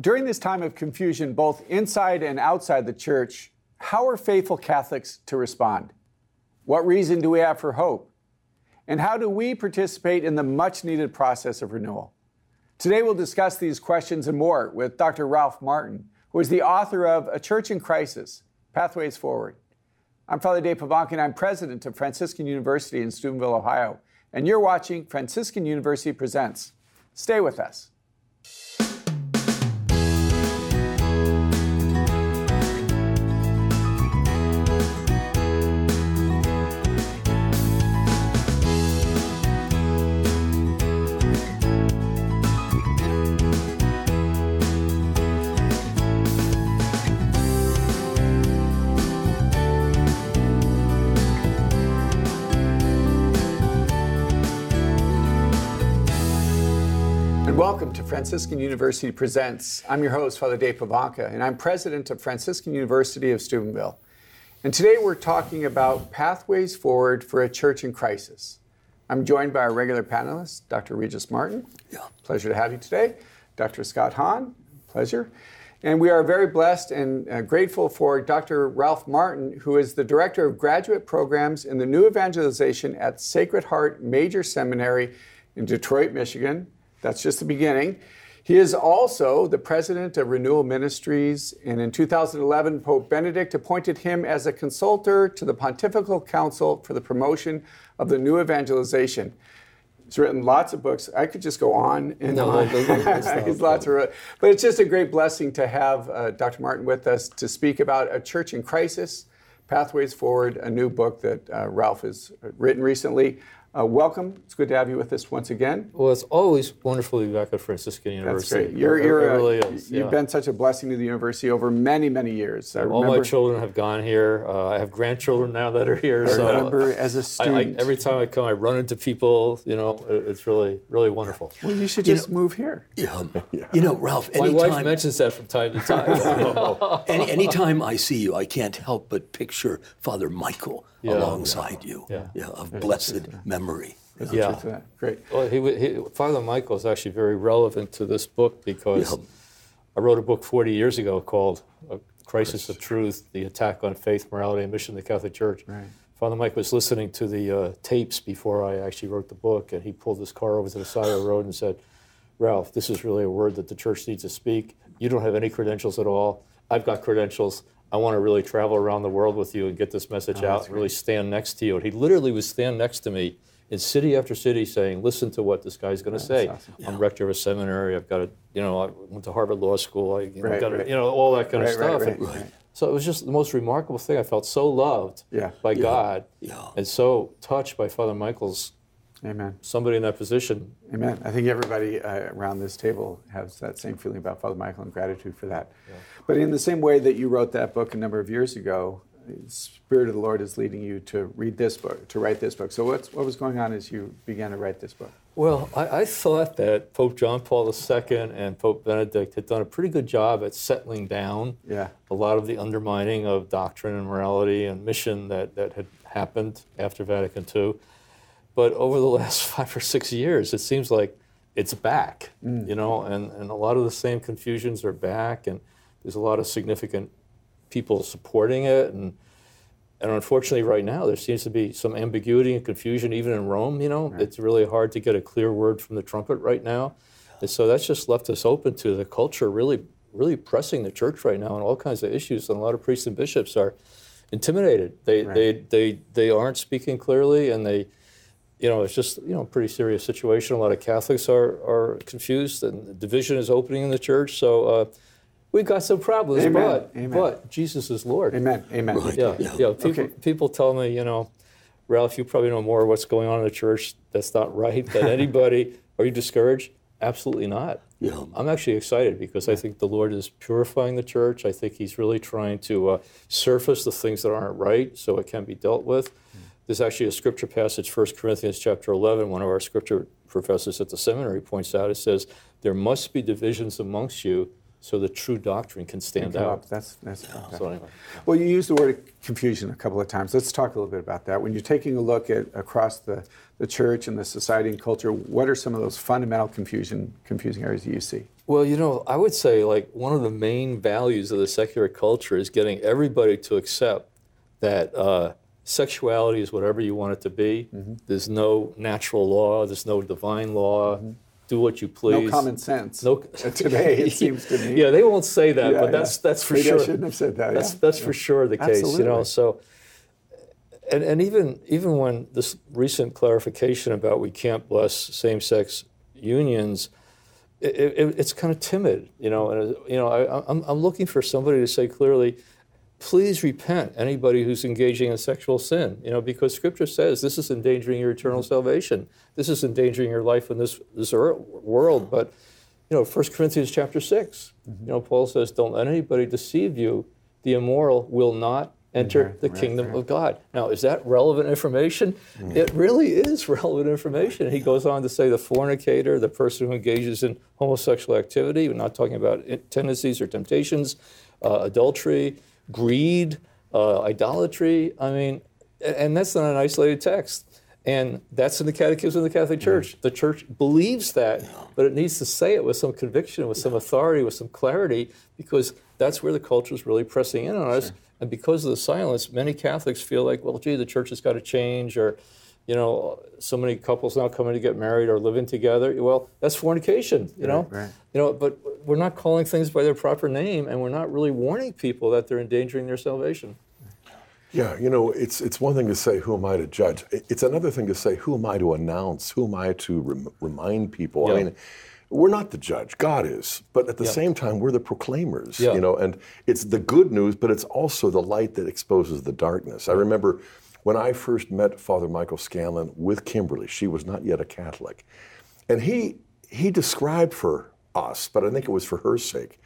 During this time of confusion, both inside and outside the church, how are faithful Catholics to respond? What reason do we have for hope? And how do we participate in the much needed process of renewal? Today, we'll discuss these questions and more with Dr. Ralph Martin, who is the author of A Church in Crisis Pathways Forward. I'm Father Dave and I'm president of Franciscan University in Steubenville, Ohio. And you're watching Franciscan University Presents. Stay with us. Welcome to Franciscan University Presents. I'm your host, Father Dave Pivonka, and I'm president of Franciscan University of Steubenville. And today we're talking about pathways forward for a church in crisis. I'm joined by our regular panelists, Dr. Regis Martin. Yeah. Pleasure to have you today. Dr. Scott Hahn. Pleasure. And we are very blessed and uh, grateful for Dr. Ralph Martin, who is the Director of Graduate Programs in the New Evangelization at Sacred Heart Major Seminary in Detroit, Michigan. That's just the beginning. He is also the president of Renewal Ministries, and in 2011, Pope Benedict appointed him as a consultor to the Pontifical Council for the Promotion of the New Evangelization. He's written lots of books. I could just go on and no, on. He's lots of, but it's just a great blessing to have uh, Dr. Martin with us to speak about a church in crisis, Pathways Forward, a new book that uh, Ralph has written recently. Uh, welcome. It's good to have you with us once again. Well, it's always wonderful to be back at Franciscan University. That's great. You're, you're it really is. You've yeah. been such a blessing to the university over many, many years. I All remember, my children have gone here. Uh, I have grandchildren now that are here. I so remember as a student. I, I, every time I come, I run into people. You know, it's really, really wonderful. Well, you should just you know, move here. Yeah. yeah. You know, Ralph. My wife mentions that from time to time. Any, anytime I see you, I can't help but picture Father Michael yeah. alongside you. Yeah. yeah of blessed memory. There's yeah. truth. Great. Well, he, he, Father Michael is actually very relevant to this book because yeah. I wrote a book 40 years ago called A Crisis of Truth, The Attack on Faith, Morality, and Mission of the Catholic Church. Right. Father Mike was listening to the uh, tapes before I actually wrote the book, and he pulled his car over to the side of the road and said, Ralph, this is really a word that the church needs to speak. You don't have any credentials at all. I've got credentials. I want to really travel around the world with you and get this message oh, out, really stand next to you. And he literally would stand next to me in city after city saying, listen to what this guy's going to say. Awesome. I'm rector of a seminary. I've got a, you know, I went to Harvard Law School. I you know, right, got a, you know, all that kind right, of stuff. Right, so it was just the most remarkable thing. I felt so loved yeah. by yeah. God yeah. and so touched by Father Michael's. Amen. Somebody in that position. Amen. I think everybody uh, around this table has that same feeling about Father Michael and gratitude for that. Yeah. But in the same way that you wrote that book a number of years ago, Spirit of the Lord is leading you to read this book, to write this book. So, what's, what was going on as you began to write this book? Well, I, I, thought that Pope John Paul II and Pope Benedict had done a pretty good job at settling down yeah. a lot of the undermining of doctrine and morality and mission that, that had happened after Vatican II. But over the last five or six years, it seems like it's back, mm. you know, and, and a lot of the same confusions are back, and there's a lot of significant people supporting it and and unfortunately right now there seems to be some ambiguity and confusion even in Rome you know right. it's really hard to get a clear word from the trumpet right now and so that's just left us open to the culture really really pressing the church right now on all kinds of issues and a lot of priests and bishops are intimidated they right. they they they aren't speaking clearly and they you know, it's just you know a pretty serious situation. A lot of Catholics are are confused, and division is opening in the church. So uh, We've got some problems, Amen. but Amen. but Jesus is Lord. Amen. Amen. Right. Yeah, yeah. yeah. People, okay. people tell me, you know, Ralph, you probably know more of what's going on in the church that's not right than anybody. Are you discouraged? Absolutely not. Yeah. I'm actually excited because I think the Lord is purifying the church. I think He's really trying to uh, surface the things that aren't right so it can be dealt with. Mm. There's actually a scripture passage, 1 Corinthians chapter 11. One of our scripture professors at the seminary points out. It says, "There must be divisions amongst you." So the true doctrine can stand out. Up. That's, that's so anyway. Well, you used the word confusion a couple of times. Let's talk a little bit about that. When you're taking a look at across the, the church and the society and culture, what are some of those fundamental confusion confusing areas that you see? Well, you know, I would say like one of the main values of the secular culture is getting everybody to accept that uh, sexuality is whatever you want it to be. Mm-hmm. There's no natural law. There's no divine law. Mm-hmm. Do what you please. No common sense. No today it seems to me. Yeah, they won't say that, yeah, but that's yeah. that's for Maybe sure. I shouldn't have said that. That's yeah. that's for sure the case. Absolutely. You know, so and, and even even when this recent clarification about we can't bless same-sex unions, it, it, it's kind of timid, you know. And you know, I, I'm I'm looking for somebody to say clearly, please repent. Anybody who's engaging in sexual sin, you know, because Scripture says this is endangering your eternal salvation. This is endangering your life in this this world. But you know, 1 Corinthians chapter 6 mm-hmm. you know, Paul says, "Don't let anybody deceive you. The immoral will not enter right, the right, kingdom right. of God. Now, is that relevant information? Mm. It really is relevant information. He goes on to say the fornicator, the person who engages in homosexual activity, we're not talking about tendencies or temptations, uh, adultery, greed, uh, idolatry. I mean, and that's not an isolated text. And that's in the Catechism of the Catholic Church. The Church believes that, but it needs to say it with some conviction, with some authority, with some clarity, because that's where the culture is really pressing in on us. Sure. And because of the silence, many Catholics feel like, well, gee, the church has got to change, or, you know, so many couples now coming to get married or living together. Well, that's fornication, you know. Right, right. You know, but we're not calling things by their proper name, and we're not really warning people that they're endangering their salvation. Yeah, you know, it's it's one thing to say, "Who am I to judge?" It's another thing to say, "Who am I to announce? Who am I to rem- remind people?" Yeah. I mean we're not the judge god is but at the same time we're the proclaimers you know and it's the good news but it's also the light that exposes the darkness i remember when i first met father michael scanlon with kimberly she was not yet a catholic and he he described for us but i think it was for her sake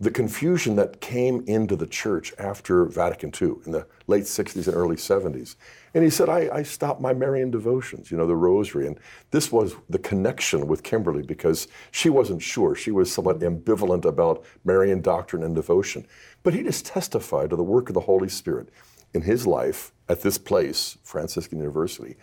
the confusion that came into the church after Vatican II in the late 60s and early 70s. And he said, I, I, stopped my Marian devotions, you know, the rosary. And this was the connection with Kimberly because she wasn't sure. She was somewhat ambivalent about Marian doctrine and devotion. But he just testified to the work of the Holy Spirit in his life at this place, Franciscan University.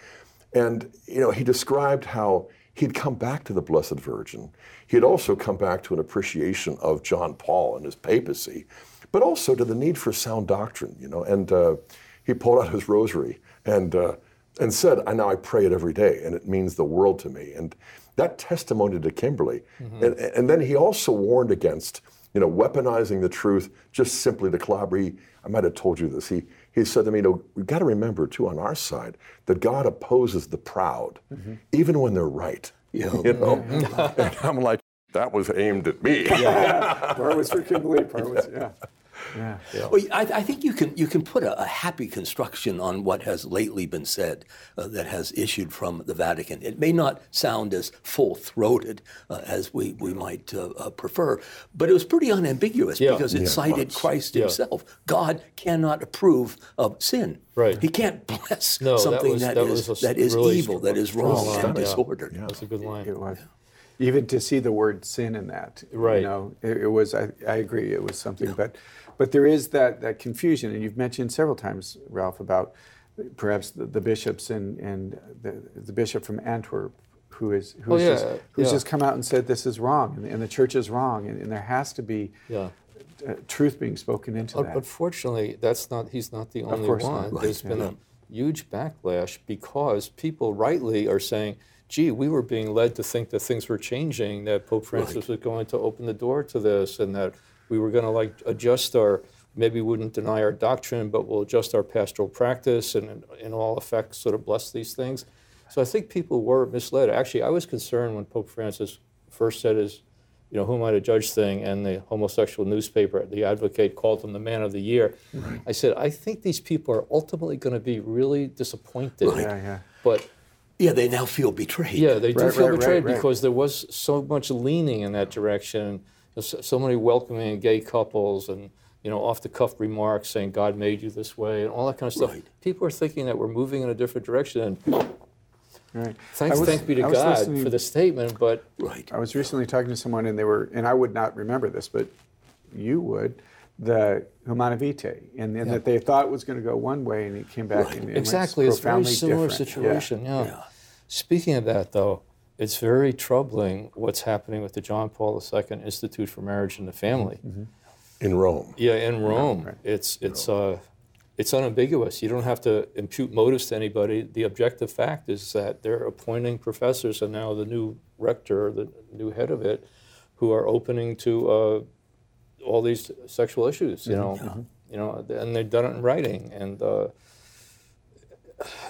And, you know, he described how he'd come back to the Blessed Virgin. He'd also come back to an appreciation of John Paul and his papacy, but also to the need for sound doctrine, you know. And uh, he pulled out his rosary and uh, and said, "I now I pray it every day, and it means the world to me." And that testimony to Kimberly, mm-hmm. and, and then he also warned against, you know, weaponizing the truth just simply to clobber. He, I might have told you this. He he said to me, you know, we've got to remember too on our side that God opposes the proud, mm-hmm. even when they're right. You know, you know? Mm-hmm. and I'm like, that was aimed at me. yeah, part was for Kimberly, part was yeah. Yeah. yeah. Well, I, I, think you can you can put a, a, happy construction on what has lately been said uh, that has issued from the Vatican. It may not sound as full throated uh, as we we might uh, uh, prefer, but it was pretty unambiguous yeah. because it yeah, cited Christ Himself. God cannot approve of sin. Right. He can't bless no, something that, was, that, that is, that is really evil, that is wrong and disordered. Yeah, that's a good line. It was even to see the word sin in that right you know it, it was I, I, agree it was something yeah. but but there is that, that confusion, and you've mentioned several times, Ralph, about perhaps the, the bishops and, and the, the bishop from Antwerp who is who's, oh, yeah, just, who's yeah. just come out and said this is wrong and, and the church is wrong and, and there has to be yeah. uh, truth being spoken into but, that. But fortunately, that's not he's not the only one. Not. There's been a huge backlash because people rightly are saying, "Gee, we were being led to think that things were changing, that Pope Francis right. was going to open the door to this, and that we were going to like adjust our maybe wouldn't deny our doctrine, but we'll adjust our pastoral practice and in all effects sort of bless these things. So I think people were misled. Actually, I was concerned when Pope Francis first said his, you know, who am I to judge thing, and the homosexual newspaper, The Advocate, called him the man of the year. Right. I said, I think these people are ultimately going to be really disappointed. Right. Yeah, yeah. But yeah, they now feel betrayed. Yeah, they do right, feel betrayed because there was so much leaning in that direction so many welcoming gay couples and you know off the cuff remarks saying God made you this way and all that kind of stuff. Right. People are thinking that we're moving in a different direction. And right. Thanks, was, thank be to God for the statement, but right. I was recently talking to someone and they were and I would not remember this, but you would the Humanae Vitae, and, and yeah. that they thought was going to go one way, and it came back right. and, exactly. it's a very similar different. situation. Yeah. yeah. Speaking of that, though, it's very troubling what's happening with the John Paul II Institute for Marriage and the Family. Mm-hmm. In Rome. Yeah, in Rome. Right. It's, it's, uh, it's unambiguous. You don't have to impute motives to anybody. The objective fact is that they're appointing professors, and now the new rector, the new head of it, who are opening to uh, all these sexual issues. You know, mm-hmm. you know, and they've done it in writing, and uh,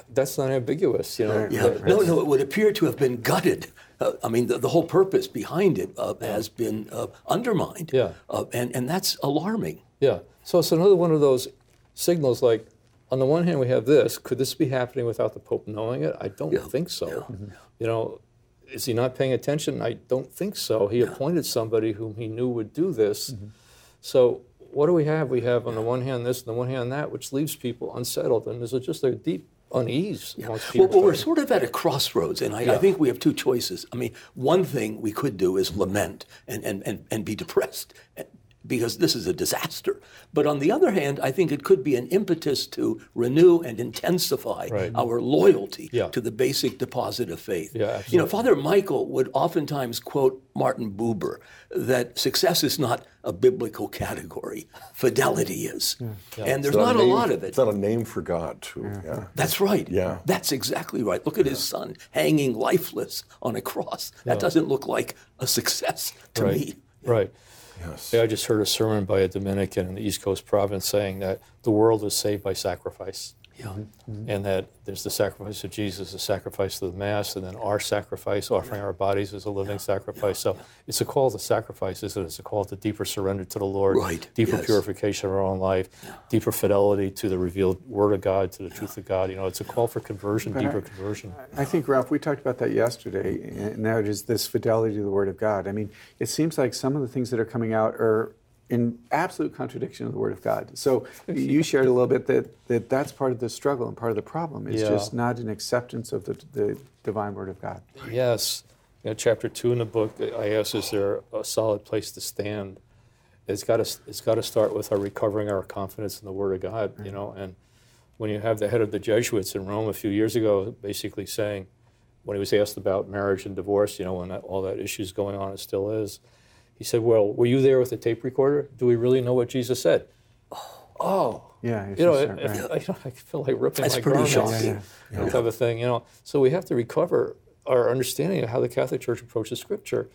that's not ambiguous. You know, yeah. no, no, it would appear to have been gutted. Uh, I mean, the, the, whole purpose behind it uh, has been uh, undermined. Yeah, uh, and and that's alarming. Yeah. So it's another one of those signals like on the one hand we have this could this be happening without the pope knowing it i don't yeah. think so yeah. mm-hmm. you know is he not paying attention i don't think so he appointed somebody whom he knew would do this mm-hmm. so what do we have we have on the one hand this on the one hand that which leaves people unsettled and there's just a deep unease yeah. well, well, we're sort of at a crossroads, and I, yeah. I, think we have two choices. I mean, one thing we could do is lament and, and, and, and be depressed because this is a disaster. But on the other hand, I think it could be an impetus to renew and intensify right. our loyalty yeah. to the basic deposit of faith. Yeah, you know, Father Michael would oftentimes quote Martin Buber that success is not a biblical category, fidelity is. Yeah. And there's not, not a, name, lot of it. It's not a name for God, too. Yeah. That's right. Yeah. That's exactly right. Look at his son hanging lifeless on a cross. That doesn't look like a success to right. me. Right. Yes. I just heard a sermon by a Dominican in the East Coast province saying that the world is saved by sacrifice. Yeah. Mm-hmm. And that there's the sacrifice of Jesus, the sacrifice of the Mass, and then our sacrifice, offering our bodies as a living yeah. sacrifice. So it's a call to sacrifice, isn't it? It's a call to deeper surrender to the Lord, right. deeper yes. purification of our own life, yeah. deeper fidelity to the revealed Word of God, to the truth of God. You know, it's a call for conversion, but deeper I, conversion. I think, Ralph, we talked about that yesterday, and that is this fidelity to the Word of God. I mean, it seems like some of the things that are coming out are in absolute contradiction of the Word of God. So you shared a little bit that, that that's part of the struggle and part of the problem. It's yeah. just not an acceptance of the, the divine Word of God. Yes. You know, chapter two in the book, I ask, is there a solid place to stand? It's got to, it's got to start with our recovering our confidence in the Word of God, you know. And when you have the head of the Jesuits in Rome a few years ago basically saying, when he was asked about marriage and divorce, you know, when that, all that issue is going on, it still is, he said, Well, were you there with the tape recorder? Do we really know what Jesus said? Oh. Yeah, you know, right. I, you know, I feel like ripping That's my pretty garments, shocking. Yeah, yeah. type of thing. You know, so we have to recover our understanding of how the Catholic Church approaches Scripture,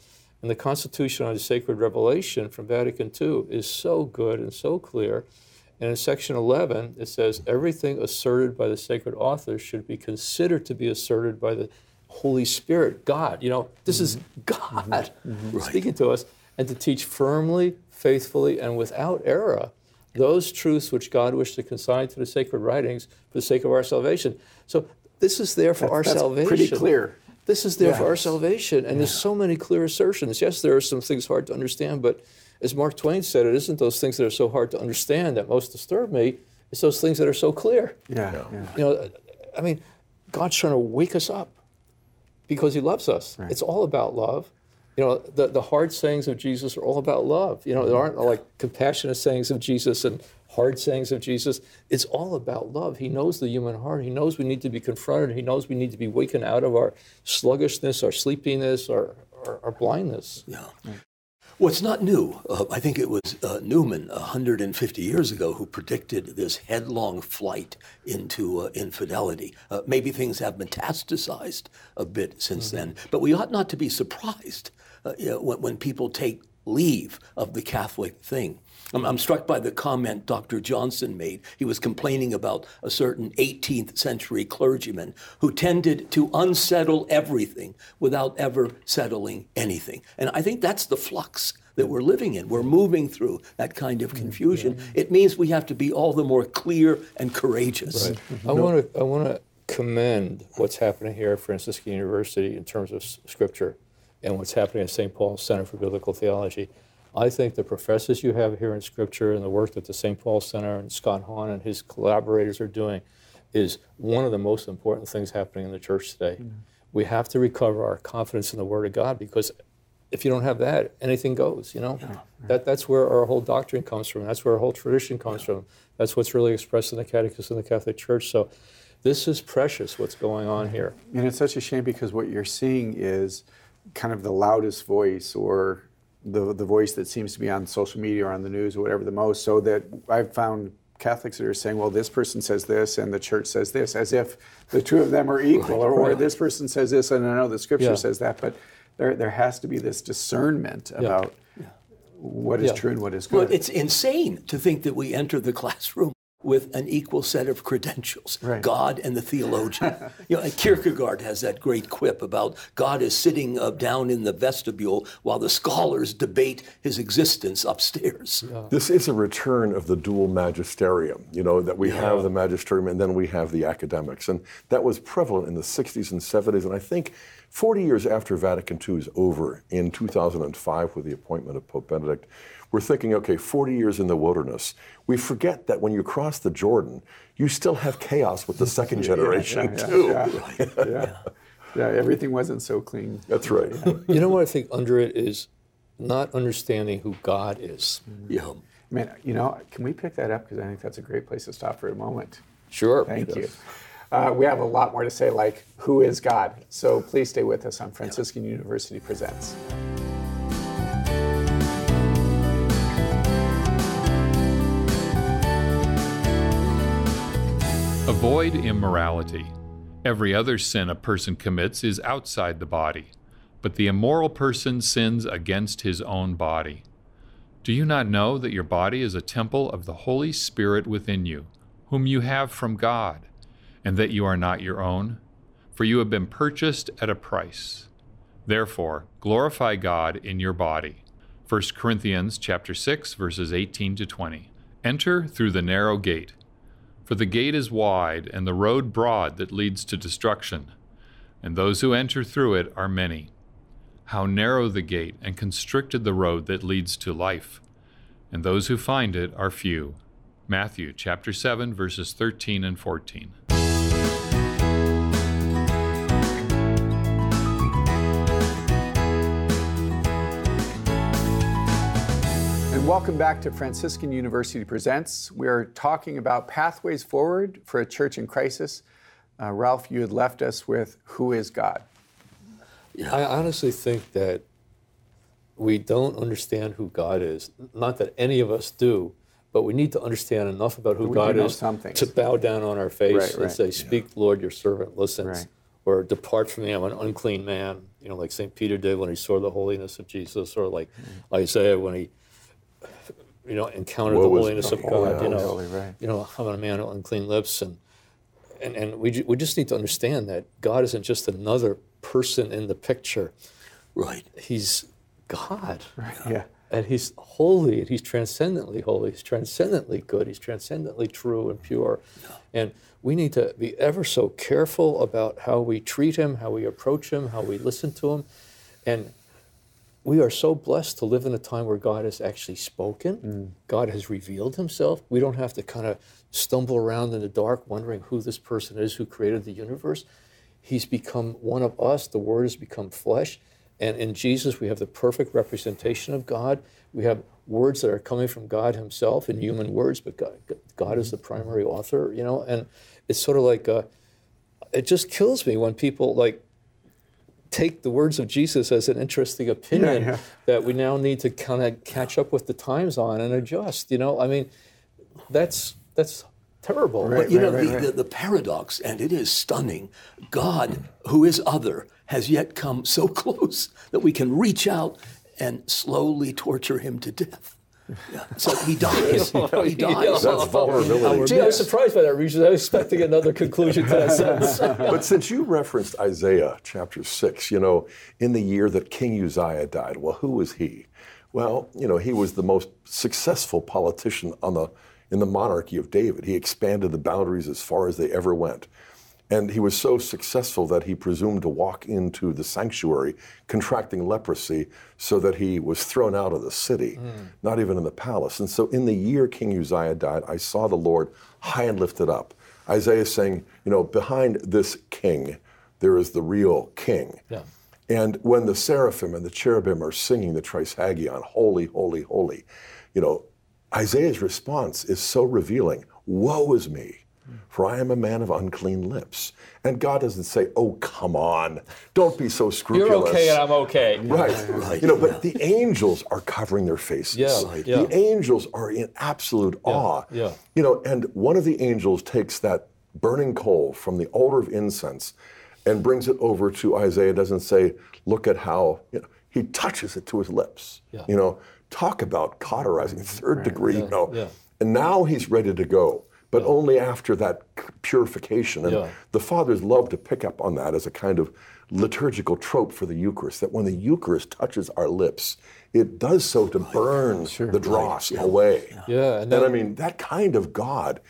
and the Constitution on the Sacred Revelation from Vatican II is so good and so clear. And in section 11, it says everything asserted by the sacred authors should be considered to be asserted by the Holy Spirit, God. You know, this mm-hmm. is God mm-hmm. speaking to us and to teach firmly, faithfully, and without error those truths which God wished to consign to the sacred writings for the sake of our salvation. So this is there for that's, our that's salvation. Pretty clear. This is there for our salvation, and yeah. there's so many clear assertions. Yes, there are some things hard to understand, but as Mark Twain said, it isn't those things that are so hard to understand that most disturb me. It's those things that are so clear. Yeah. yeah. You know, I mean, God's trying to wake us up because He loves us. Right. It's all about love you know, the, the hard sayings of Jesus are all about love. You know, there aren't like compassionate sayings of Jesus and hard sayings of Jesus. It's all about love. He knows the human heart. He knows we need to be confronted. He knows we need to be wakened out of our sluggishness, our sleepiness, our, our, our blindness. Yeah. What's not new, uh, I think it was uh, Newman 150 years ago who predicted this headlong flight into uh, infidelity. Uh, maybe things have metastasized a bit since mm-hmm. then, but we ought not to be surprised uh, you know, when, when people take leave of the Catholic thing. I'm, I'm, struck by the comment Dr. Johnson made. He was complaining about a certain 18th century clergyman who tended to unsettle everything without ever settling anything. And I think that's the flux that we're living in. We're moving through that kind of confusion. It means we have to be all the more clear and courageous. Right. I want to I want to commend what's happening here at Franciscan University in terms of scripture and what's happening at St. Paul's Center for Biblical Theology. I think the professors you have here in Scripture and the work that the St. Paul Center and Scott Hahn and his collaborators are doing is one of the most important things happening in the church today. Mm-hmm. We have to recover our confidence in the Word of God because if you don't have that, anything goes, you know? Yeah. That, that's where our whole doctrine comes from. That's where our whole tradition comes yeah. from. That's what's really expressed in the Catechism of the Catholic Church. So this is precious what's going on here. And it's such a shame because what you're seeing is kind of the loudest voice or the, the voice that seems to be on social media or on the news or whatever the most. So that I've found Catholics that are saying, well, this person says this and the church says this, as if the two of them are equal, or, or this person says this and I know the scripture Yeah. says that. But there, there has to be this discernment about what is Yeah. true and what is Well, good. it's insane to think that we enter the classroom with an equal set of credentials, Right. God and the theologian. you know, Kierkegaard has that great quip about God is sitting uh, down in the vestibule while the scholars debate his existence upstairs. This is a return of the dual magisterium, you know, that we have the magisterium and then we have the academics. And that was prevalent in the 60s and 70s. And I think 40 years after Vatican II is over, in 2005, with the appointment of Pope Benedict, we're thinking, okay, 40 years in the wilderness. We forget that when you cross the Jordan, you still have chaos with the second generation, yeah, too. yeah, yeah. yeah, everything wasn't so clean. That's right. You know what I think under it is not understanding who God is. Yeah. Man, you know, can we pick that up? Because I think that's a great place to stop for a moment. Sure. Thank you. Uh, we have a lot more to say, like who is God? So please stay with us on Franciscan University Presents. Avoid immorality. Every other sin a person commits is outside the body, but the immoral person sins against his own body. Do you not know that your body is a temple of the Holy Spirit within you, whom you have from God, and that you are not your own? For you have been purchased at a price. Therefore, glorify God in your body. 1 Corinthians chapter 6 verses 18 to 20. Enter through the narrow gate. For the gate is wide and the road broad that leads to destruction, and those who enter through it are many. How narrow the gate and constricted the road that leads to life, and those who find it are few. Matthew chapter 7 verses 13 and 14. Welcome back to Franciscan University Presents. We are talking about pathways forward for a church in crisis. Uh, Ralph, you had left us with Who is God? I honestly think that we don't understand who God is. Not that any of us do, but we need to understand enough about who We God is to bow down on our face Right, and right. say, "Speak, Lord, your servant listens." Right. Or depart from me, I'm an unclean man. You know, like Saint Peter did when he saw the holiness of Jesus, or like Mm-hmm. Isaiah when he, you know, encountered Woe the holiness of. God. You know, holy, right. you know, I'm a man of unclean lips, and and and we we just need to understand that God isn't just another person in the picture. Right. He's God. Right. Yeah. And he's holy and he's transcendently holy. He's transcendently good. He's transcendently true and pure. And we need to be ever so careful about how we treat him, how we approach him, how we listen to him. And we are so blessed to live in a time where God has actually spoken. God has revealed himself. We don't have to kind of stumble around in the dark wondering who this person is who created the universe. He's become one of us. The Word has become flesh. And in Jesus, we have the perfect representation of God. We have words that are coming from God Himself in human words, but God, God is the primary author, you know? And it's sort of like, uh, it just kills me when people like take the words of Jesus as an interesting opinion yeah. that we now need to kind of catch up with the times on and adjust, you know? I mean, that's, that's terrible. Right. But you know, right, the, right. The, the paradox, and it is stunning, God, who is other, has yet come so close that we can reach out and slowly torture him to death. Yeah. So he dies. Oh, he dies. That's vulnerability. Gee, I was surprised by that, Regis. I was expecting another conclusion to that sentence. but since you referenced Isaiah chapter 6, you know, in the year that King Uzziah died, well, who was he? Well, you know, he was the most successful politician on the, in the monarchy of David. He expanded the boundaries as far as they ever went. And he was so successful that he presumed to walk into the sanctuary contracting leprosy so that he was thrown out of the city, hmm. not even in the palace. And so in the year King Uzziah died, I saw the Lord high and lifted up. Isaiah is saying, you know, behind this king, there is the real king. Yeah. And when the seraphim and the cherubim are singing the Trisagion, holy, holy, holy, you know, Isaiah's response is so revealing. Woe is me. For I am a man of unclean lips. And God doesn't say, oh, come on, don't be so scrupulous. You're okay and I'm okay. Right. Right, You know, yeah. but the angels are covering their faces. Yeah, Right. yeah. The angels are in absolute awe. yeah. You know, and one of the angels takes that burning coal from the altar of incense and brings it over to Isaiah. Doesn't say, look at how, you know, he touches it to his lips. Yeah. You know, talk about cauterizing, third degree, you know. yeah. And now he's ready to go, but only after that purification. And Yeah. the fathers love to pick up on that as a kind of liturgical trope for the Eucharist, that when the Eucharist touches our lips, it does so to burn the dross away. Yeah, and And, then- I mean, that kind of God,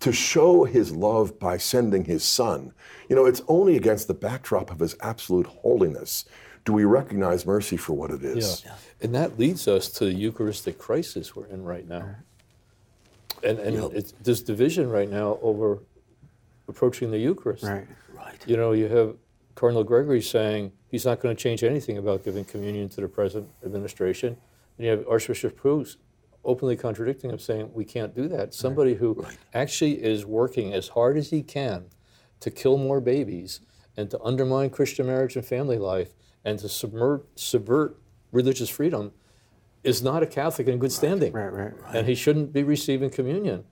to show his love by sending his son, you know, it's only against the backdrop of his absolute holiness do we recognize mercy for what it is. Yeah. And that leads us to the Eucharistic crisis we're in right now. And, and it's, there's division right now over approaching the Eucharist. Right. Right. You know, you have Cardinal Gregory saying he's not going to change anything about giving communion to the present administration. And you have Archbishop Cruz openly contradicting him, saying we can't do that. Somebody who actually is working as hard as he can to kill more babies and to undermine Christian marriage and family life and to subvert, subvert religious freedom is not a Catholic in good standing. Right, right. And he shouldn't be receiving communion.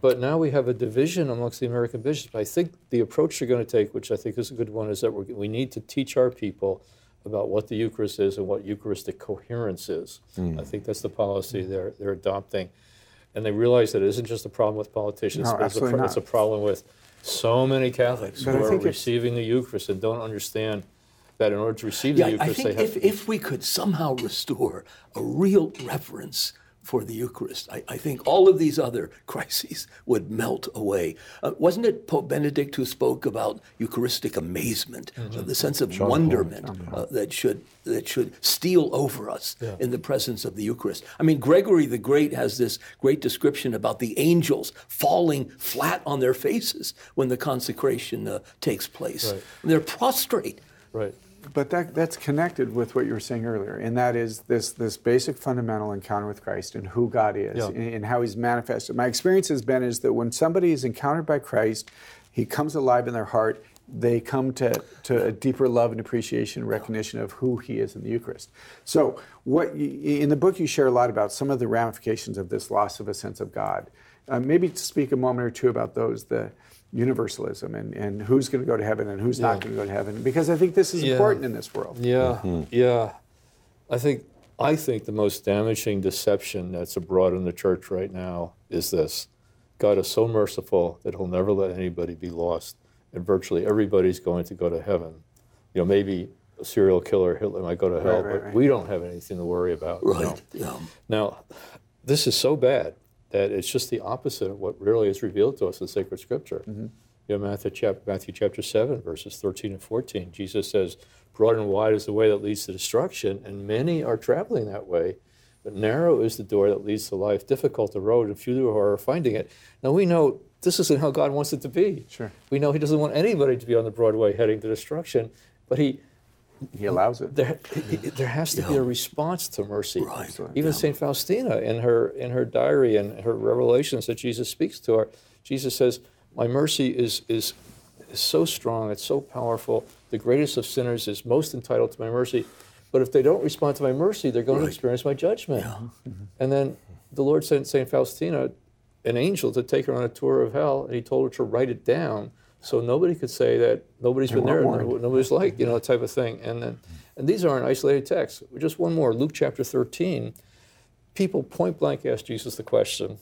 But now we have a division amongst the American bishops. I think the approach you're going to take, which I think is a good one, is that we're, we need to teach our people about what the Eucharist is and what Eucharistic coherence is. I think that's the policy they're, they're adopting. And they realize that it isn't just a problem with politicians, No, it's a, pro- it's a problem with so many Catholics But who are receiving the Eucharist and don't understand that in order to receive the Yeah, I Eucharist, think they have if, if we could somehow restore a real reverence for the Eucharist, I, I think all of these other crises would melt away. Uh, wasn't it Pope Benedict who spoke about Eucharistic amazement, uh, the sense of wonderment uh, that should that should steal over us in the presence of the Eucharist? I mean, Gregory the Great has this great description about the angels falling flat on their faces when the consecration uh, takes place. Right. They're prostrate. Right. But that, that's connected with what you were saying earlier, and that is this, this basic fundamental encounter with Christ and who God is Yeah. and, and how He's manifested. My experience has been is that when somebody is encountered by Christ, He comes alive in their heart. They come to, to a deeper love and appreciation, and recognition of who He is in the Eucharist. So, what you, in the book you share a lot about some of the ramifications of this loss of a sense of God. Uh, maybe to speak a moment or two about those. The universalism and, and who's going to go to heaven and who's not going to go to heaven because I think this is Yeah. important in this world. Yeah, mm-hmm. yeah. I think I think the most damaging deception that's abroad in the church right now is this: God is so merciful that He'll never let anybody be lost, and virtually everybody's going to go to heaven. You know, maybe a serial killer Hitler might go to hell, right, but right. we don't have anything to worry about. you know. Right. Yeah. Now, this is so bad that it's just the opposite of what really is revealed to us in sacred scripture. Mm-hmm. You know, Matthew chapter, Matthew chapter 7, verses 13 and 14, Jesus says, Broad and wide is the way that leads to destruction, and many are traveling that way. But narrow is the door that leads to life, difficult the road, and few who are finding it. Now, we know this isn't how God wants it to be. Sure. We know He doesn't want anybody to be on the broad way heading to destruction, but He He allows it. there, there has to be a response to mercy. Right. Even Saint Faustina, in her in her diary and her revelations that Jesus speaks to her, Jesus says, "My mercy is is is so strong, it's so powerful. The greatest of sinners is most entitled to my mercy, but if they don't respond to my mercy, they're going to experience my judgment." And then the Lord sent Saint Faustina an angel to take her on a tour of hell, and he told her to write it down so nobody could say that nobody's been there, and nobody's like, you know, that type of thing. And then, and these aren't isolated texts. Just one more, Luke chapter 13. People point blank ask Jesus the question,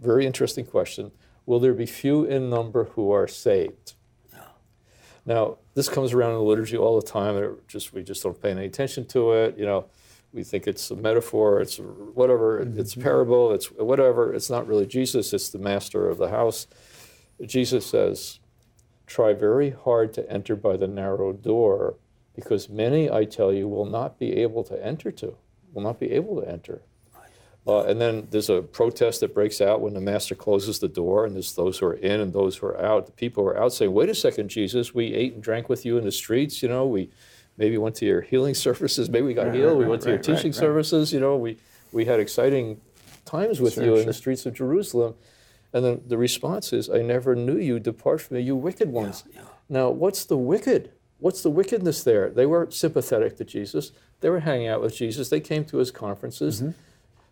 very interesting question, will there be few in number who are saved? Now, this comes around in the liturgy all the time, and just we just don't pay any attention to it. You know, we think it's a metaphor, it's whatever, it's a parable, it's whatever. It's not really Jesus, it's the master of the house. Jesus says, try very hard to enter by the narrow door, because many, I tell you, will not be able to enter to, will not be able to enter. Uh, and then there's a protest that breaks out when the master closes the door, and there's those who are in and those who are out. The people who are out saying, "Wait a second, Jesus, we ate and drank with you in the streets. You know, we maybe went to your healing services. Maybe we got healed. we right, went to your right, right, teaching right. services. You know, we we had exciting times with Sure, you in the streets of Jerusalem." And then the response is, I never knew you. Depart from me, you wicked ones. yeah. Now, what's the wicked? What's the wickedness there? They were sympathetic to Jesus. They were hanging out with Jesus. They came to his conferences. Mm-hmm.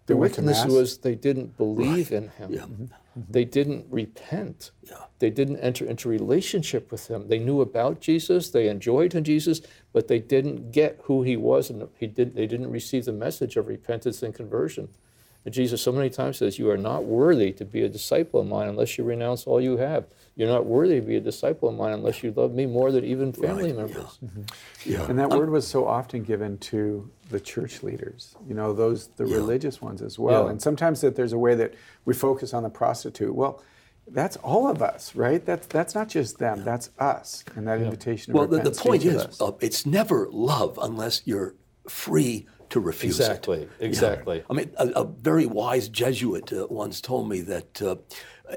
The wickedness was they didn't believe in him. Yeah. Mm-hmm. They didn't repent. Yeah. They didn't enter into relationship with him. They knew about Jesus. They enjoyed in Jesus, but they didn't get who he was, and he did. They didn't receive the message of repentance and conversion. And Jesus so many times says, "You are not worthy to be a disciple of mine unless you renounce all you have. You're not worthy to be a disciple of mine unless you love me more than even family Right, members." Yeah. And that word was so often given to the church leaders, you know, those the religious ones as well. Yeah. And sometimes that there's a way that we focus on the prostitute. Well, that's all of us, right? That's that's not just them. That's us. And that invitation. Well, of the, the repentance point is, uh, it's never love unless you're free to refuse it. Exactly. Exactly. I mean, a, a very wise Jesuit uh, once told me that uh,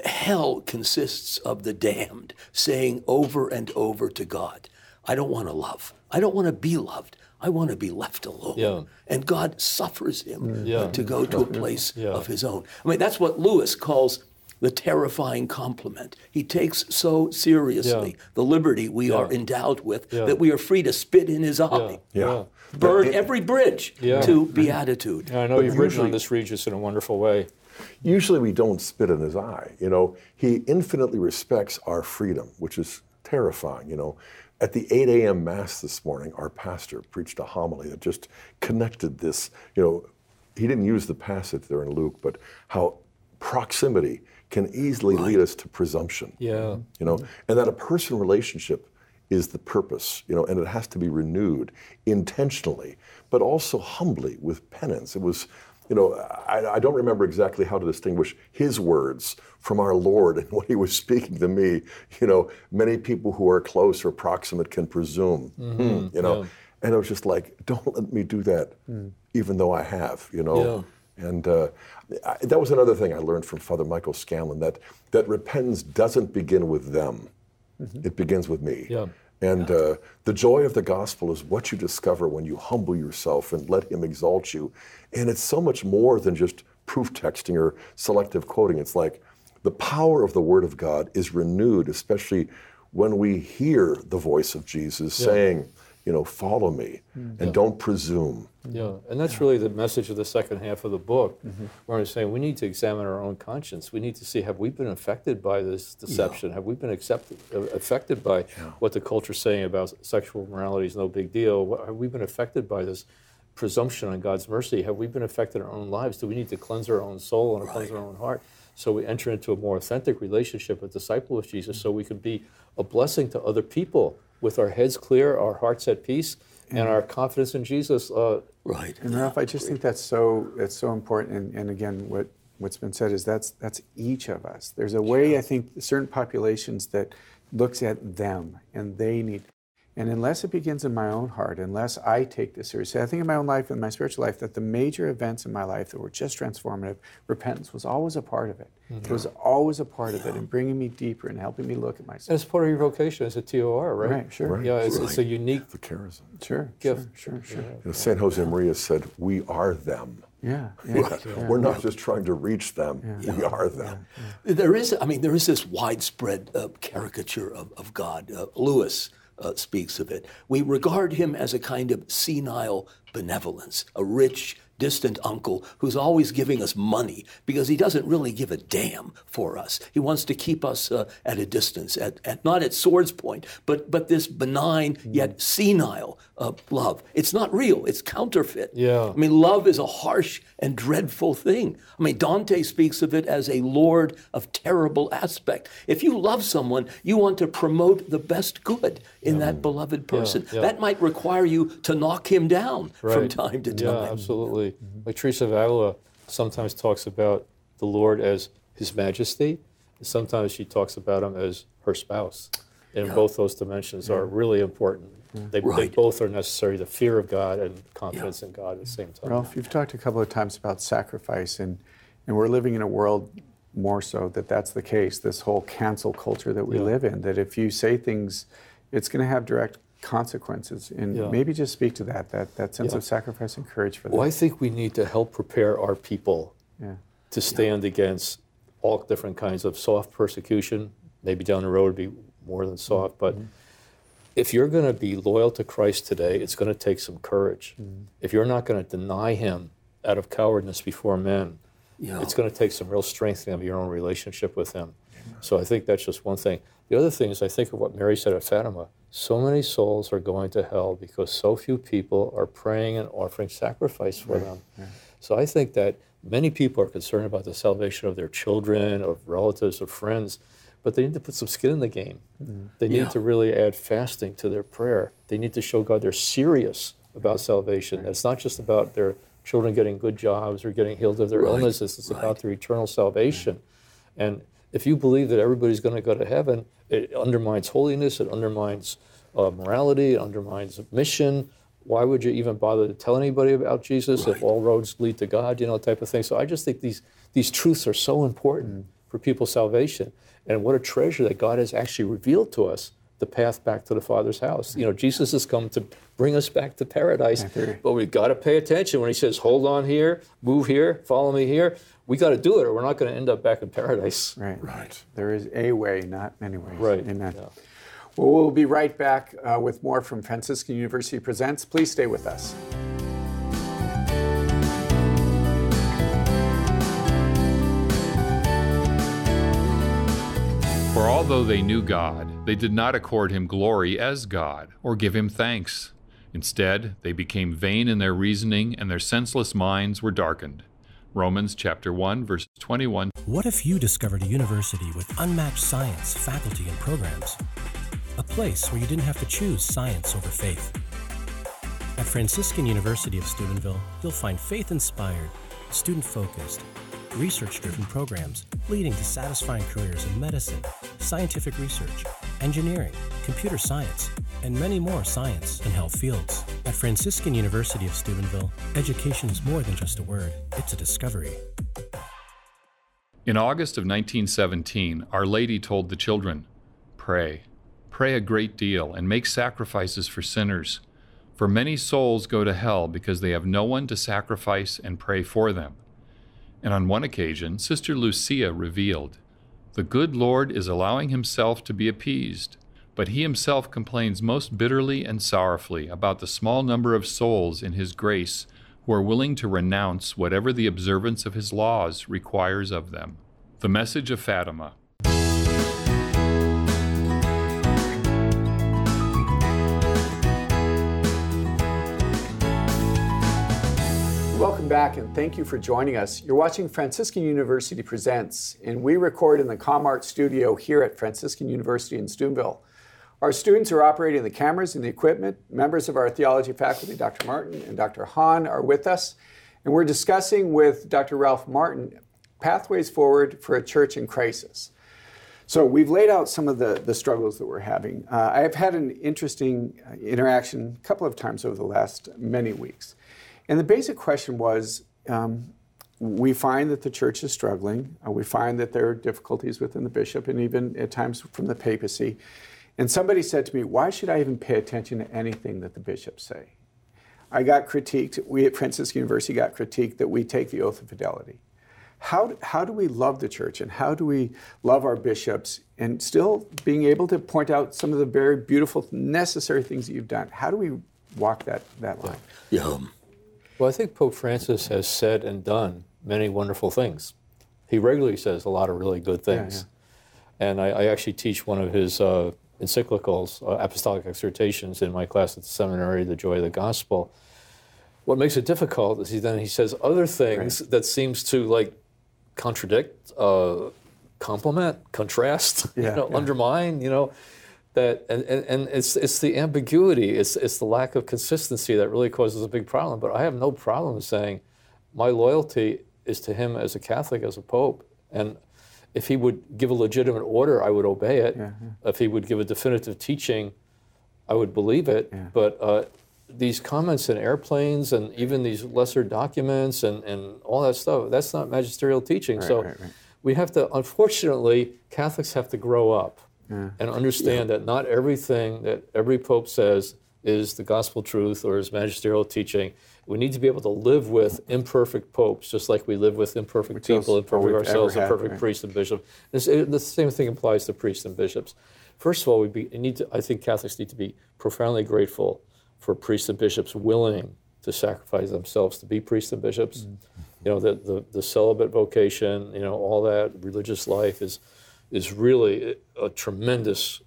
hell consists of the damned saying over and over to God, I don't want to love. I don't want to be loved. I want to be left alone. Yeah. And God suffers him uh, Yeah. to go to a place Yeah. of his own. I mean, that's what Lewis calls the terrifying compliment. He takes so seriously Yeah. the liberty we Yeah. are endowed with Yeah. that we are free to spit in his eye. Yeah. Burn every bridge Yeah. to beatitude. Yeah, I know But you've written on this, Regis, in a wonderful way. Usually we don't spit in his eye. You know, he infinitely respects our freedom, which is terrifying. You know, at the 8 a.m. Mass this morning, our pastor preached a homily that just connected this. You know, he didn't use the passage there in Luke, but how proximity can easily lead us to presumption. Yeah. You know, and that a person relationship is the purpose, you know, and it has to be renewed intentionally, but also humbly with penance. It was, you know, I, I don't remember exactly how to distinguish his words from our Lord and what he was speaking to me. You know, many people who are close or proximate can presume, hmm, you know, and it was just like, don't let me do that, even though I have, you know. And uh, I, that was another thing I learned from Father Michael Scanlon that, that repentance doesn't begin with them, it begins with me. Yeah. And uh, the joy of the gospel is what you discover when you humble yourself and let Him exalt you. And it's so much more than just proof texting or selective quoting. It's like the power of the Word of God is renewed, especially when we hear the voice of Jesus saying, you know, follow me mm. and don't presume. Yeah, and that's really the message of the second half of the book, mm-hmm. where I'm saying we need to examine our own conscience. We need to see have we been affected by this deception? Have we been accepted, uh, affected by what the culture's saying about sexual morality is no big deal? What, have we been affected by this presumption on God's mercy? Have we been affected in our own lives? Do we need to cleanse our own soul and cleanse our own heart? So we enter into a more authentic relationship, a disciple of Jesus, mm. so we can be a blessing to other people with our heads clear, our hearts at peace, and our confidence in Jesus uh, Right. And Ralph, I just think that's so that's so important. And, and again, what what's been said is that's that's each of us. There's a way I think certain populations that looks at them and they need. And unless it begins in my own heart, unless I take this seriously, I think in my own life and my spiritual life that the major events in my life that were just transformative, repentance was always a part of it. It was always a part of it and bringing me deeper and helping me look at myself. And it's part of your vocation as a TOR, right? Right, sure. Right. Yeah, it's, it's a unique The charism. Sure, gift. sure, sure, sure. You know, Saint Jose Maria said, "We are them." Yeah, yeah. We're not just trying to reach them; we are them. There is, I mean, there is this widespread uh, caricature of, of God. Uh, Lewis uh, speaks of it. We regard him as a kind of senile benevolence, a rich, distant uncle who's always giving us money because he doesn't really give a damn for us. He wants to keep us uh, at a distance, at, at not at sword's point, but but this benign yet senile uh, love. It's not real. It's counterfeit. Yeah. I mean, love is a harsh and dreadful thing. I mean, Dante speaks of it as a lord of terrible aspect. If you love someone, you want to promote the best good in that beloved person. yeah. That might require you to knock him down from time to time. Yeah, absolutely. Like Teresa of Avila sometimes talks about the Lord as His Majesty, and sometimes she talks about Him as her spouse. And both those dimensions are really important. They, they Right. both are necessary the fear of God and confidence in God at the same time. Ralph, you've talked a couple of times about sacrifice, and, and we're living in a world more so that that's the case. This whole cancel culture that we Yeah. live in, that if you say things, it's going to have direct consequences. And Yeah. maybe just speak to that, that, that sense Yeah. of sacrifice and courage for that. Well, I think we need to help prepare our people yeah. to stand against all different kinds of soft persecution. Maybe down the road be more than soft, but mm-hmm. if you're going to be loyal to Christ today, it's going to take some courage. Mm-hmm. If you're not going to deny Him out of cowardness before men, yeah. it's going to take some real strengthening of your own relationship with Him. So I think that's just one thing. The other thing is, I think of what Mary said at Fatima. So many souls are going to hell because so few people are praying and offering sacrifice for right. them. Right. So I think that many people are concerned about the salvation of their children, of relatives, of friends, but they need to put some skin in the game. Mm-hmm. They need yeah. to really add fasting to their prayer. They need to show God they're serious about salvation. Right. It's not just about their children getting good jobs or getting healed of their illnesses. It's about their eternal salvation. And if you believe that everybody's going to go to heaven, it undermines holiness, it undermines uh, morality, it undermines mission. Why would you even bother to tell anybody about Jesus right. if all roads lead to God, you know, type of thing? So I just think these, these truths are so important for people's salvation. And what a treasure that God has actually revealed to us the path back to the Father's house. You know, Jesus has come to bring us back to paradise, but we've got to pay attention when he says, hold on here, move here, follow me here we got to do it or we're not going to end up back in paradise. Right. Right. There is a way, not many ways. Right. Amen. Yeah. Well, we'll be right back uh, with more from Franciscan University Presents. Please stay with us. For although they knew God, they did not accord him glory as God or give him thanks. Instead, they became vain in their reasoning, and their senseless minds were darkened. Romans chapter 1 verse 21. What if you discovered a university with unmatched science, faculty and programs? A place where you didn't have to choose science over faith. At Franciscan University of Steubenville, you'll find faith-inspired, student-focused, research-driven programs leading to satisfying careers in medicine, scientific research, engineering, computer science, and many more science and health fields. At Franciscan University of Steubenville, education is more than just a word, it's a discovery. In August of 1917, Our Lady told the children, Pray. Pray a great deal and make sacrifices for sinners. For many souls go to hell because they have no one to sacrifice and pray for them. And on one occasion, Sister Lucia revealed, The good Lord is allowing himself to be appeased but he himself complains most bitterly and sorrowfully about the small number of souls in his grace who are willing to renounce whatever the observance of his laws requires of them. The Message of Fatima. Back and thank you for joining us. You're watching Franciscan University Presents, and we record in the ComArt studio here at Franciscan University in Steubenville. Our students are operating the cameras and the equipment. Members of our theology faculty, Dr. Martin and Dr. Hahn, are with us. And we're discussing with Dr. Ralph Martin pathways forward for a church in crisis. So we've laid out some of the, the struggles that we're having. Uh, I have had an interesting uh, interaction a couple of times over the last many weeks. And the basic question was um, we find that the church is struggling. Uh, we find that there are difficulties within the bishop and even at times from the papacy. And somebody said to me, Why should I even pay attention to anything that the bishops say? I got critiqued, we at Franciscan University got critiqued that we take the oath of fidelity. How, how do we love the church and how do we love our bishops and still being able to point out some of the very beautiful, necessary things that you've done? How do we walk that, that line? Yeah. Well, I think Pope Francis has said and done many wonderful things. He regularly says a lot of really good things. Yeah, yeah. And I, I, actually teach one of his uh, encyclicals, uh, apostolic exhortations in my class at the seminary, The Joy of the Gospel. What makes it difficult is he then he says other things right. that seems to like contradict, uh, complement, contrast, yeah, you know, undermine, you know, that and, and, and it's it's the ambiguity, it's it's the lack of consistency that really causes a big problem. But I have no problem saying my loyalty is to him as a Catholic, as a Pope, and if he would give a legitimate order, I would obey it. Yeah, yeah. If he would give a definitive teaching, I would believe it. Yeah. But uh, these comments in airplanes and even these lesser documents and, and all that stuff, that's not magisterial teaching. Right, so right, right. we have to, unfortunately, Catholics have to grow up and understand that not everything that every pope says is the gospel truth or his magisterial teaching. We need to be able to live with imperfect popes, just like we live with imperfect Which people, is imperfect ourselves, had, imperfect right. priests and bishops. It- the same thing applies to priests and bishops. First of all, we be, need to, I think Catholics need to be profoundly grateful for priests and bishops willing to sacrifice themselves to be priests and bishops. Mm-hmm. You know, the, the, the celibate vocation, you know, all that religious life is, is really a tremendous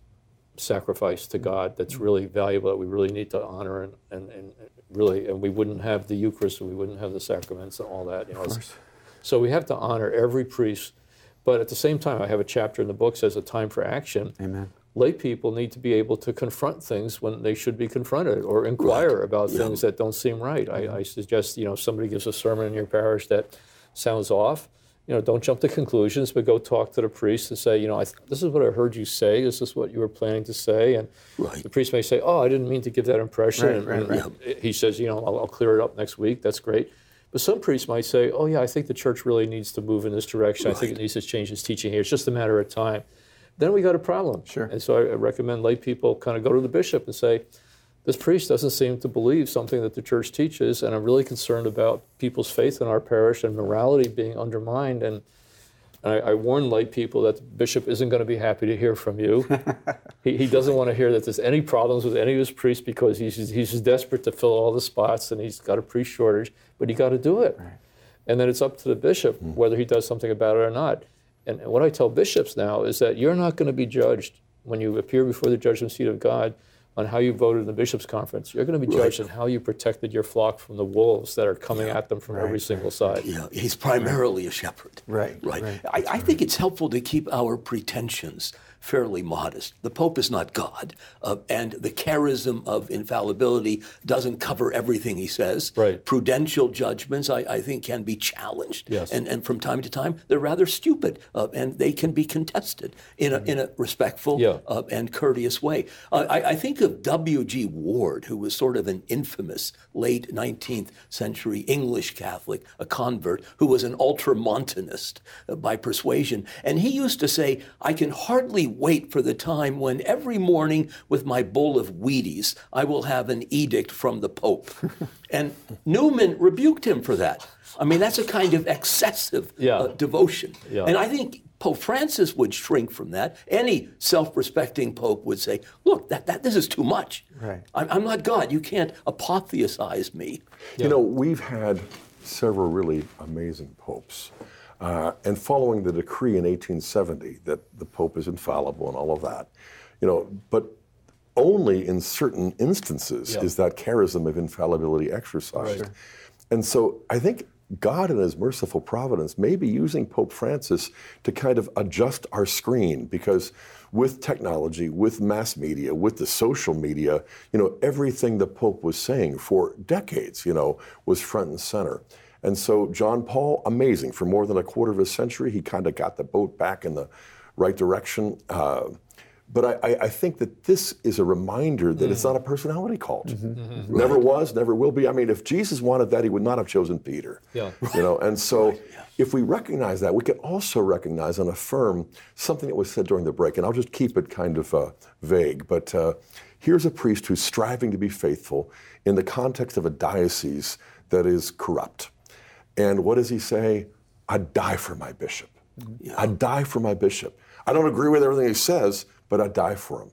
sacrifice to God that's mm-hmm. really valuable that we really need to honor and, and, and really, and we wouldn't have the Eucharist and we wouldn't have the sacraments and all that. You know, so we have to honor every priest. But at the same time, I have a chapter in the book says a time for action. Amen. Lay people need to be able to confront things when they should be confronted or inquire about things that don't seem right. I, I suggest, you know, if somebody gives a sermon in your parish that sounds off, you know, don't jump to conclusions, but go talk to the priest and say, you know, I th- this is what I heard you say. This is this what you were planning to say? And Right. the priest may say, oh, I didn't mean to give that impression. Right, and, right, and he says, you know, I'll, I'll clear it up next week. That's great. But some priests might say, oh, yeah, I think the church really needs to move in this direction. I think it needs to change its teaching here. It's just a matter of time. Then we got a problem. Sure. And so I I recommend lay people kind of go to the bishop and say, this priest doesn't seem to believe something that the church teaches, and I'm really concerned about people's faith in our parish and morality being undermined. And I, I warn lay people that the bishop isn't going to be happy to hear from you. he, he doesn't want to hear that there's any problems with any of his priests because he's, he's just desperate to fill all the spots and he's got a priest shortage, but he got to do it. And then it's up to the bishop hmm. whether he does something about it or not. And what I tell bishops now is that you're not going to be judged when you appear before the judgment seat of God on how you voted in the bishops' conference. You're going to be judged on how you protected your flock from the wolves that are coming at them from every single side. Yeah, he's primarily a shepherd. Right, Right. right. I, I think it's helpful to keep our pretensions fairly modest. The Pope is not God, uh, and the charism of infallibility doesn't cover everything he says. Right. Prudential judgments, I, I think, can be challenged. Yes. And, and from time to time, they're rather stupid, uh, and they can be contested in a, in a respectful Yeah. uh, and courteous way. Uh, I, I think of W.G. Ward, who was sort of an infamous late 19th century English Catholic, a convert, who was an ultramontanist uh, by persuasion. And he used to say, I can hardly wait for the time when every morning with my bowl of Wheaties, I will have an edict from the Pope. and Newman rebuked him for that. I mean, that's a kind of excessive Yeah. uh, devotion. Yeah. And I think Pope Francis would shrink from that. Any self-respecting pope would say, "Look, that, that this is too much. Right. I'm, I'm not God. You can't apotheosize me." You know, we've had several really amazing popes. Uh, and following the decree in 1870 that the Pope is infallible and all of that, you know, but only in certain instances Yeah. is that charism of infallibility exercised. And so I think God, in His merciful providence, may be using Pope Francis to kind of adjust our screen because with technology, with mass media, with the social media, you know, everything the Pope was saying for decades, you know, was front and center. And so John Paul, amazing. For more than a quarter of a century, he kind of got the boat back in the right direction. Uh, but I, I, think that this is a reminder that it's not a personality cult. Never was, never will be. I mean, if Jesus wanted that, he would not have chosen Peter. Yeah. You know, and so if we recognize that, we can also recognize and affirm something that was said during the break. And I'll just keep it kind of uh, vague. But uh, here's a priest who's striving to be faithful in the context of a diocese that is corrupt. And what does he say? I'd die for my bishop. I'd die for my bishop. I don't agree with everything he says, but I'd die for him.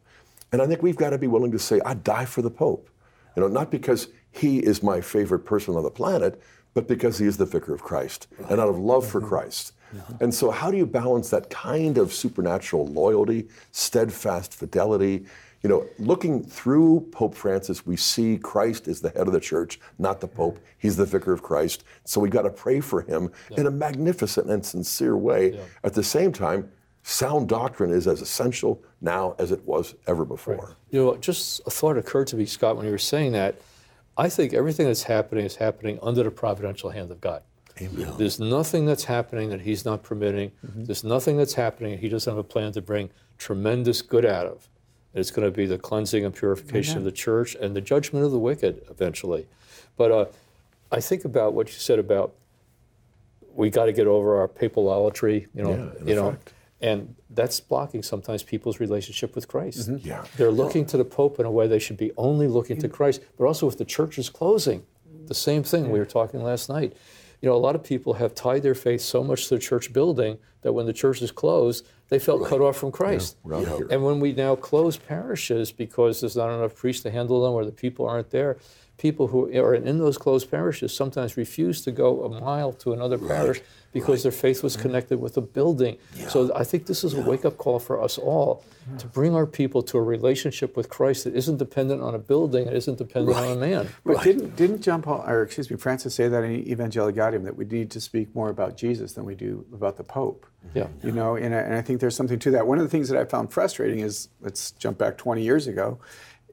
And I think we've got to be willing to say, I'd die for the Pope. You know, not because he is my favorite person on the planet, but because he is the vicar of Christ and out of love for mm-hmm. Christ. And so, how do you balance that kind of supernatural loyalty, steadfast fidelity? You know, looking through Pope Francis, we see Christ is the head of the church, not the Pope. He's the vicar of Christ. So we've got to pray for him in a magnificent and sincere way. At the same time, sound doctrine is as essential now as it was ever before. You know, just a thought occurred to me, Scott, when you were saying that. I think everything that's happening is happening under the providential hand of God. Amen. There's nothing that's happening that He's not permitting. Mm-hmm. There's nothing that's happening He doesn't have a plan to bring tremendous good out of. It's going to be the cleansing and purification of the church and the judgment of the wicked eventually. But uh, I think about what you said about we got to get over our papalolatry, you know, Yeah, you know, effect. And that's blocking sometimes people's relationship with Christ. Mm-hmm. Yeah. They're looking to the Pope in a way they should be only looking to Christ, but also if the church is closing, the same thing we were talking last night. You know, a lot of people have tied their faith so much to the church building that when the church is closed, they felt cut off from Christ. around here. And when we now close parishes because there's not enough priests to handle them or the people aren't there, people who are in those closed parishes sometimes refuse to go a mile to another parish because their faith was mm-hmm. connected with a building. So I think this is a wake up call for us all to bring our people to a relationship with Christ that isn't dependent on a building, it isn't dependent on a man. But didn't didn't John Paul or excuse me Francis say that in Evangelii Gaudium that we need to speak more about Jesus than we do about the Pope? Yeah. You know, and I, and I think there's something to that. One of the things that I found frustrating is let's jump back 20 years ago.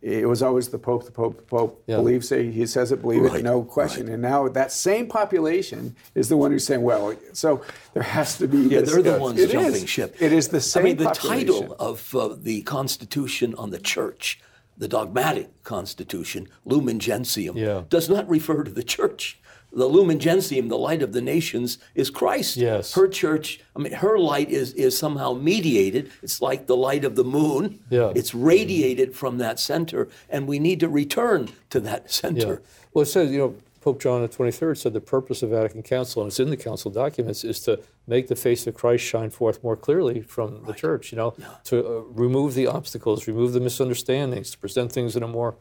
It was always the Pope, the Pope, the Pope Yeah. believes it, he says it, believe it, no question. And now that same population is the one who's saying, well, so there has to be. Yeah, this- they're the ones jumping is. ship. It is the same I mean, the population. title of uh, the Constitution on the Church, the dogmatic Constitution, Lumen Gentium, Yeah. does not refer to the Church. The Lumen Gentium, the light of the nations, is Christ. Yes. Her church, I mean, her light is, is somehow mediated. It's like the light of the moon. Yeah. It's radiated from that center, and we need to return to that Yeah. center. Well, it says, you know, Pope John the 23rd said the purpose of Vatican Council, and it's in the council documents, is to make the face of Christ shine forth more clearly from the church, you know, to uh, remove the obstacles, remove the misunderstandings, to present things in a more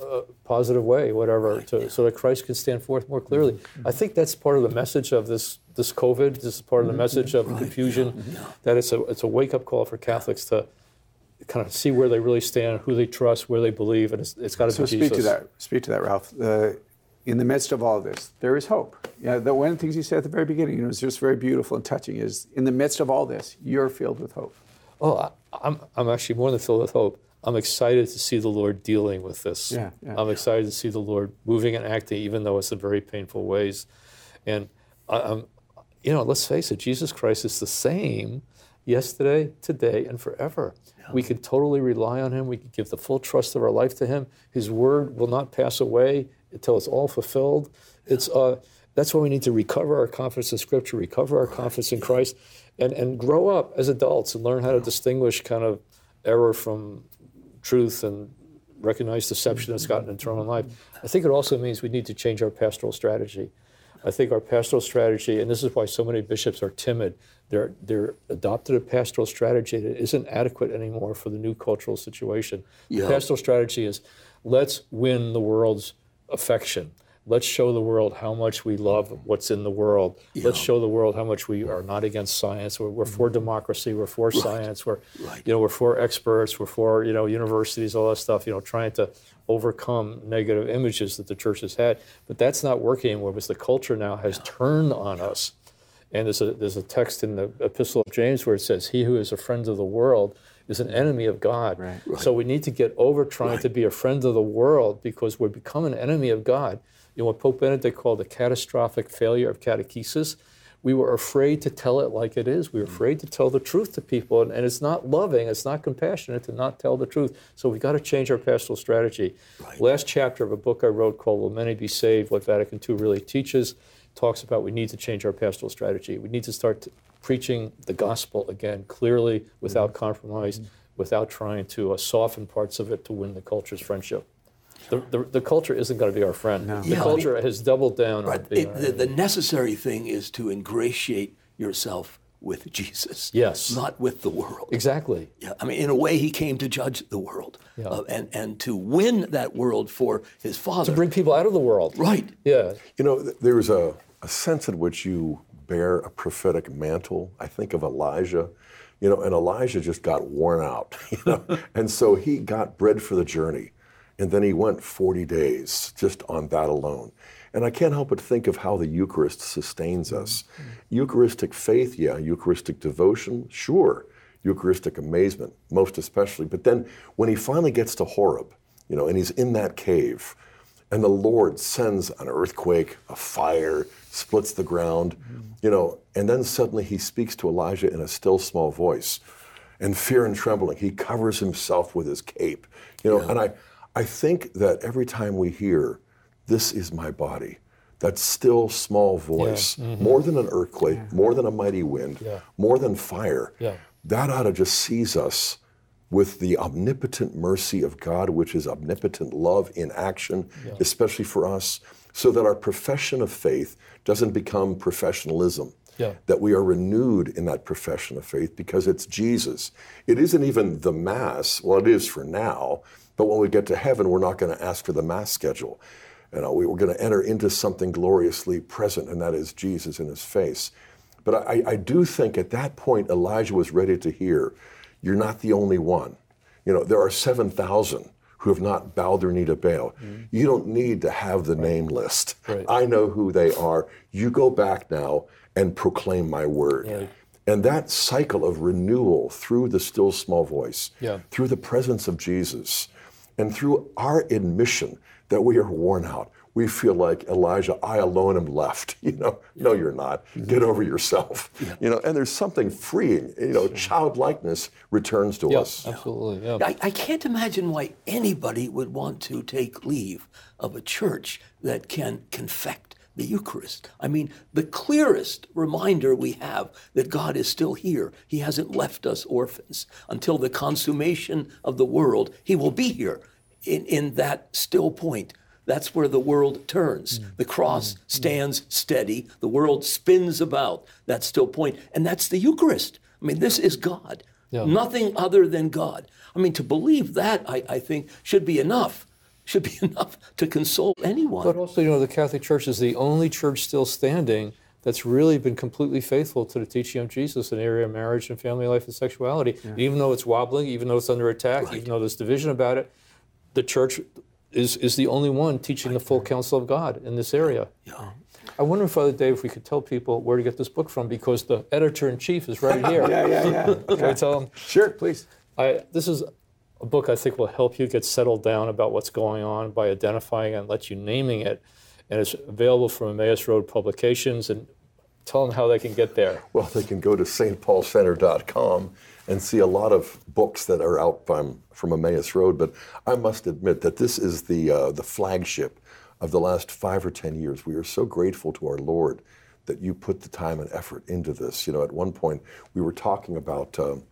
uh, positive way, whatever, to, so that Christ can stand forth more clearly. I think that's part of the message of this this COVID. This is part of the message of confusion. That it's a it's a wake up call for Catholics to kind of see where they really stand, who they trust, where they believe, and it's, it's got to So be speak Jesus. to that. Speak to that, Ralph. Uh, in the midst of all of this, there is hope. Yeah, the, one of the things you said at the very beginning, you know, was just very beautiful and touching. Is in the midst of all this, you're filled with hope. Oh, I, I'm, I'm actually more than filled with hope. I'm excited to see the Lord dealing with this. Yeah, yeah. I'm excited to see the Lord moving and acting, even though it's in very painful ways. And I, I'm, you know, let's face it, Jesus Christ is the same yesterday, today, and forever. We can totally rely on Him. We can give the full trust of our life to Him. His word will not pass away until it's all fulfilled. It's uh, that's why we need to recover our confidence in Scripture, recover our confidence in Christ, and, and grow up as adults and learn how to distinguish kind of error from truth and recognize deception that's gotten eternal life. I think it also means we need to change our pastoral strategy. I think our pastoral strategy, and this is why so many bishops are timid, they're, they're adopted a pastoral strategy that isn't adequate anymore for the new cultural situation. Yeah. The pastoral strategy is let's win the world's affection. Let's show the world how much we love what's in the world. Let's show the world how much we are not against science. We're, we're for mm-hmm. democracy. We're for science. We're, Right. you know, we're for experts. We're for you know universities, all that stuff. You know, trying to overcome negative images that the church has had. But that's not working anymore because the culture now has turned on us. And there's a, there's a text in the Epistle of James where it says, He who is a friend of the world is an enemy of God. So we need to get over trying to be a friend of the world because we become an enemy of God. You know what Pope Benedict called the catastrophic failure of catechesis? We were afraid to tell it like it is. We were mm. afraid to tell the truth to people. And, and it's not loving, it's not compassionate to not tell the truth. So we've got to change our pastoral strategy. Last chapter of a book I wrote called Will Many Be Saved? What Vatican II Really Teaches talks about we need to change our pastoral strategy. We need to start preaching the gospel again clearly, without mm. compromise, mm. without trying to uh, soften parts of it to win the culture's friendship. The, the, the culture isn't going to be our friend. The Yeah, I culture has doubled down Right. being It- the, the necessary thing is to ingratiate yourself with Jesus. Yes. Not with the world. Exactly. Yeah, I mean, in a way, he came to judge the world Yeah. uh, and, and to win that world for his Father. To bring people out of the world. right. Yeah. You know, there's a, a sense in which you bear a prophetic mantle. I think of Elijah, you know, and Elijah just got worn out, you know, and so he got bread for the journey. And then he went 40 days just on that alone. And I can't help but think of how the Eucharist sustains us. Mm-hmm. Eucharistic faith, yeah, Eucharistic devotion, sure. Eucharistic amazement, most especially. But then when he finally gets to Horeb, you know, and he's in that cave, and the Lord sends an earthquake, a fire, splits the ground, mm-hmm. you know, and then suddenly he speaks to Elijah in a still small voice. And fear and trembling, he covers himself with his cape. You know, and I, I think that every time we hear, this is my body, that still small voice, mm-hmm. more than an earthquake, more than a mighty wind, more than fire, Yeah. that ought to just seize us with the omnipotent mercy of God, which is omnipotent love in action, yeah. especially for us, so that our profession of faith doesn't become professionalism. Yeah. That we are renewed in that profession of faith because it's Jesus. It isn't even the Mass. Well, it is for now, but when we get to heaven, we're not going to ask for the Mass schedule. You know, we, are going to enter into something gloriously present, and that is Jesus in his face. But I, I do think at that point, Elijah was ready to hear, You're not the only one. You know, there are 7,000 who have not bowed their knee to Baal. Mm-hmm. You don't need to have the right. name list. Right. I know who they are. You go back now and proclaim my word. Right. And that cycle of renewal through the still small voice, yeah. through the presence of Jesus, and through our admission that we are worn out, we feel like Elijah, I alone am left. You know, yeah. no, you're not. Mm-hmm. Get over yourself. Yeah. You know, and there's something freeing. You know, sure. childlikeness returns to yeah, us. Absolutely. Yeah. I, I can't imagine why anybody would want to take leave of a church that can confect the Eucharist. I mean, the clearest reminder we have that God is still here. He hasn't left us orphans. Until the consummation of the world, He will be here in, in that still point. That's where the world turns. Mm. The cross mm. stands steady. The world spins about. That's still point. And that's the Eucharist. I mean, this is God. Yeah. Nothing other than God. I mean, to believe that, I, I think, should be enough. Should be enough to console anyone. But also, you know, the Catholic Church is the only church still standing that's really been completely faithful to the teaching of Jesus in the area of marriage and family life and sexuality. Yeah. Even though it's wobbling, even though it's under attack, right. even though there's division about it, the church is, is the only one teaching the full counsel of God in this area. Yeah. I wonder, Father Dave, if we could tell people where to get this book from because the editor in chief is right here. yeah, yeah, yeah. Can yeah. I tell them? Sure, please. I, this is a book I think will help you get settled down about what's going on by identifying and let you naming it. And it's available from Emmaus Road Publications. And tell them how they can get there. Well, they can go to stpaulcenter.com and see a lot of books that are out from, from Emmaus Road. But I must admit that this is the, uh, the flagship of the last five or 10 years. We are so grateful to our Lord that you put the time and effort into this. You know, at one point we were talking about um,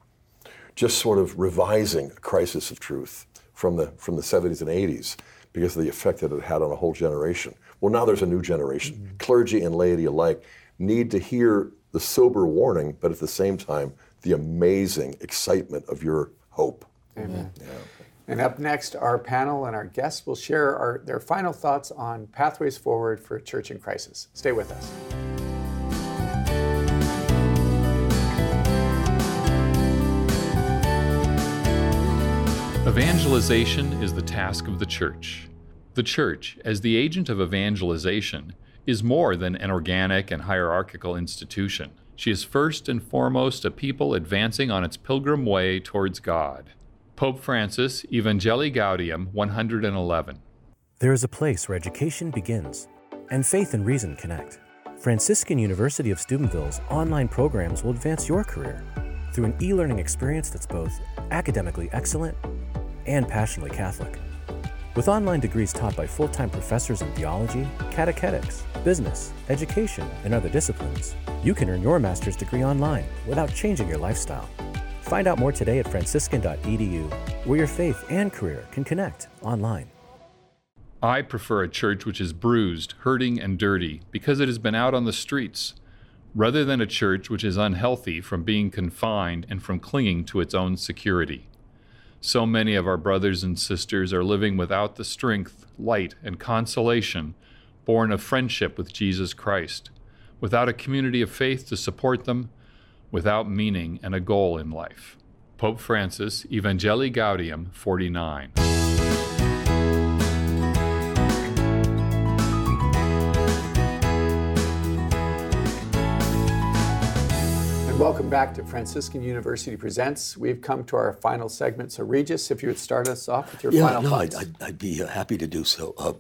just sort of revising a crisis of truth from the, from the 70s and 80s because of the effect that it had on a whole generation. Well, now there's a new generation, mm-hmm. clergy and laity alike need to hear the sober warning, but at the same time, the amazing excitement of your hope. Amen. Yeah. And up next, our panel and our guests will share our, their final thoughts on pathways forward for church in crisis. Stay with us. Evangelization is the task of the church. The church, as the agent of evangelization, is more than an organic and hierarchical institution. She is first and foremost a people advancing on its pilgrim way towards God. Pope Francis, Evangelii Gaudium 111. There is a place where education begins and faith and reason connect. Franciscan University of Steubenville's online programs will advance your career through an e learning experience that's both academically excellent and passionately Catholic. With online degrees taught by full time professors in theology, catechetics, business, education, and other disciplines, you can earn your master's degree online without changing your lifestyle. Find out more today at franciscan.edu, where your faith and career can connect online. I prefer a church which is bruised, hurting, and dirty because it has been out on the streets, rather than a church which is unhealthy from being confined and from clinging to its own security. So many of our brothers and sisters are living without the strength, light, and consolation born of friendship with Jesus Christ, without a community of faith to support them, without meaning and a goal in life. Pope Francis, Evangelii Gaudium 49. Welcome back to Franciscan University Presents. We've come to our final segment. So, Regis, if you would start us off with your yeah, final no, thoughts. I'd, I'd, be uh, happy to do so. Uh,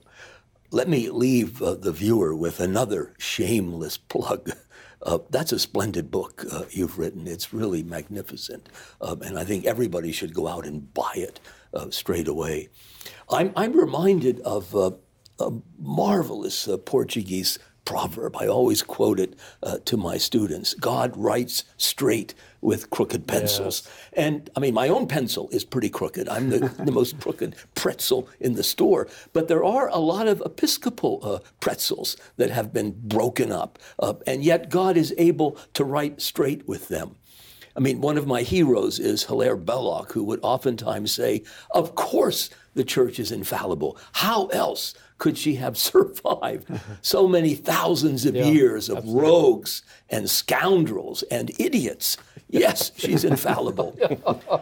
let me leave uh, the viewer with another shameless plug. Uh, that's a splendid book uh, you've written. It's really magnificent. Um, and I think everybody should go out and buy it uh, straight away. I'm, I'm reminded of a marvelous Portuguese proverb. I always quote it uh, to my students God writes straight with crooked pencils. Yes. And I mean, my own pencil is pretty crooked. I'm the, the most crooked pretzel in the store. But there are a lot of Episcopal uh, pretzels that have been broken up. Uh, and yet God is able to write straight with them. I mean, one of my heroes is Hilaire Belloc, who would oftentimes say, Of course the church is infallible. How else could she have survived so many thousands of yeah, years of absolutely. rogues and scoundrels and idiots? Yes, she's infallible.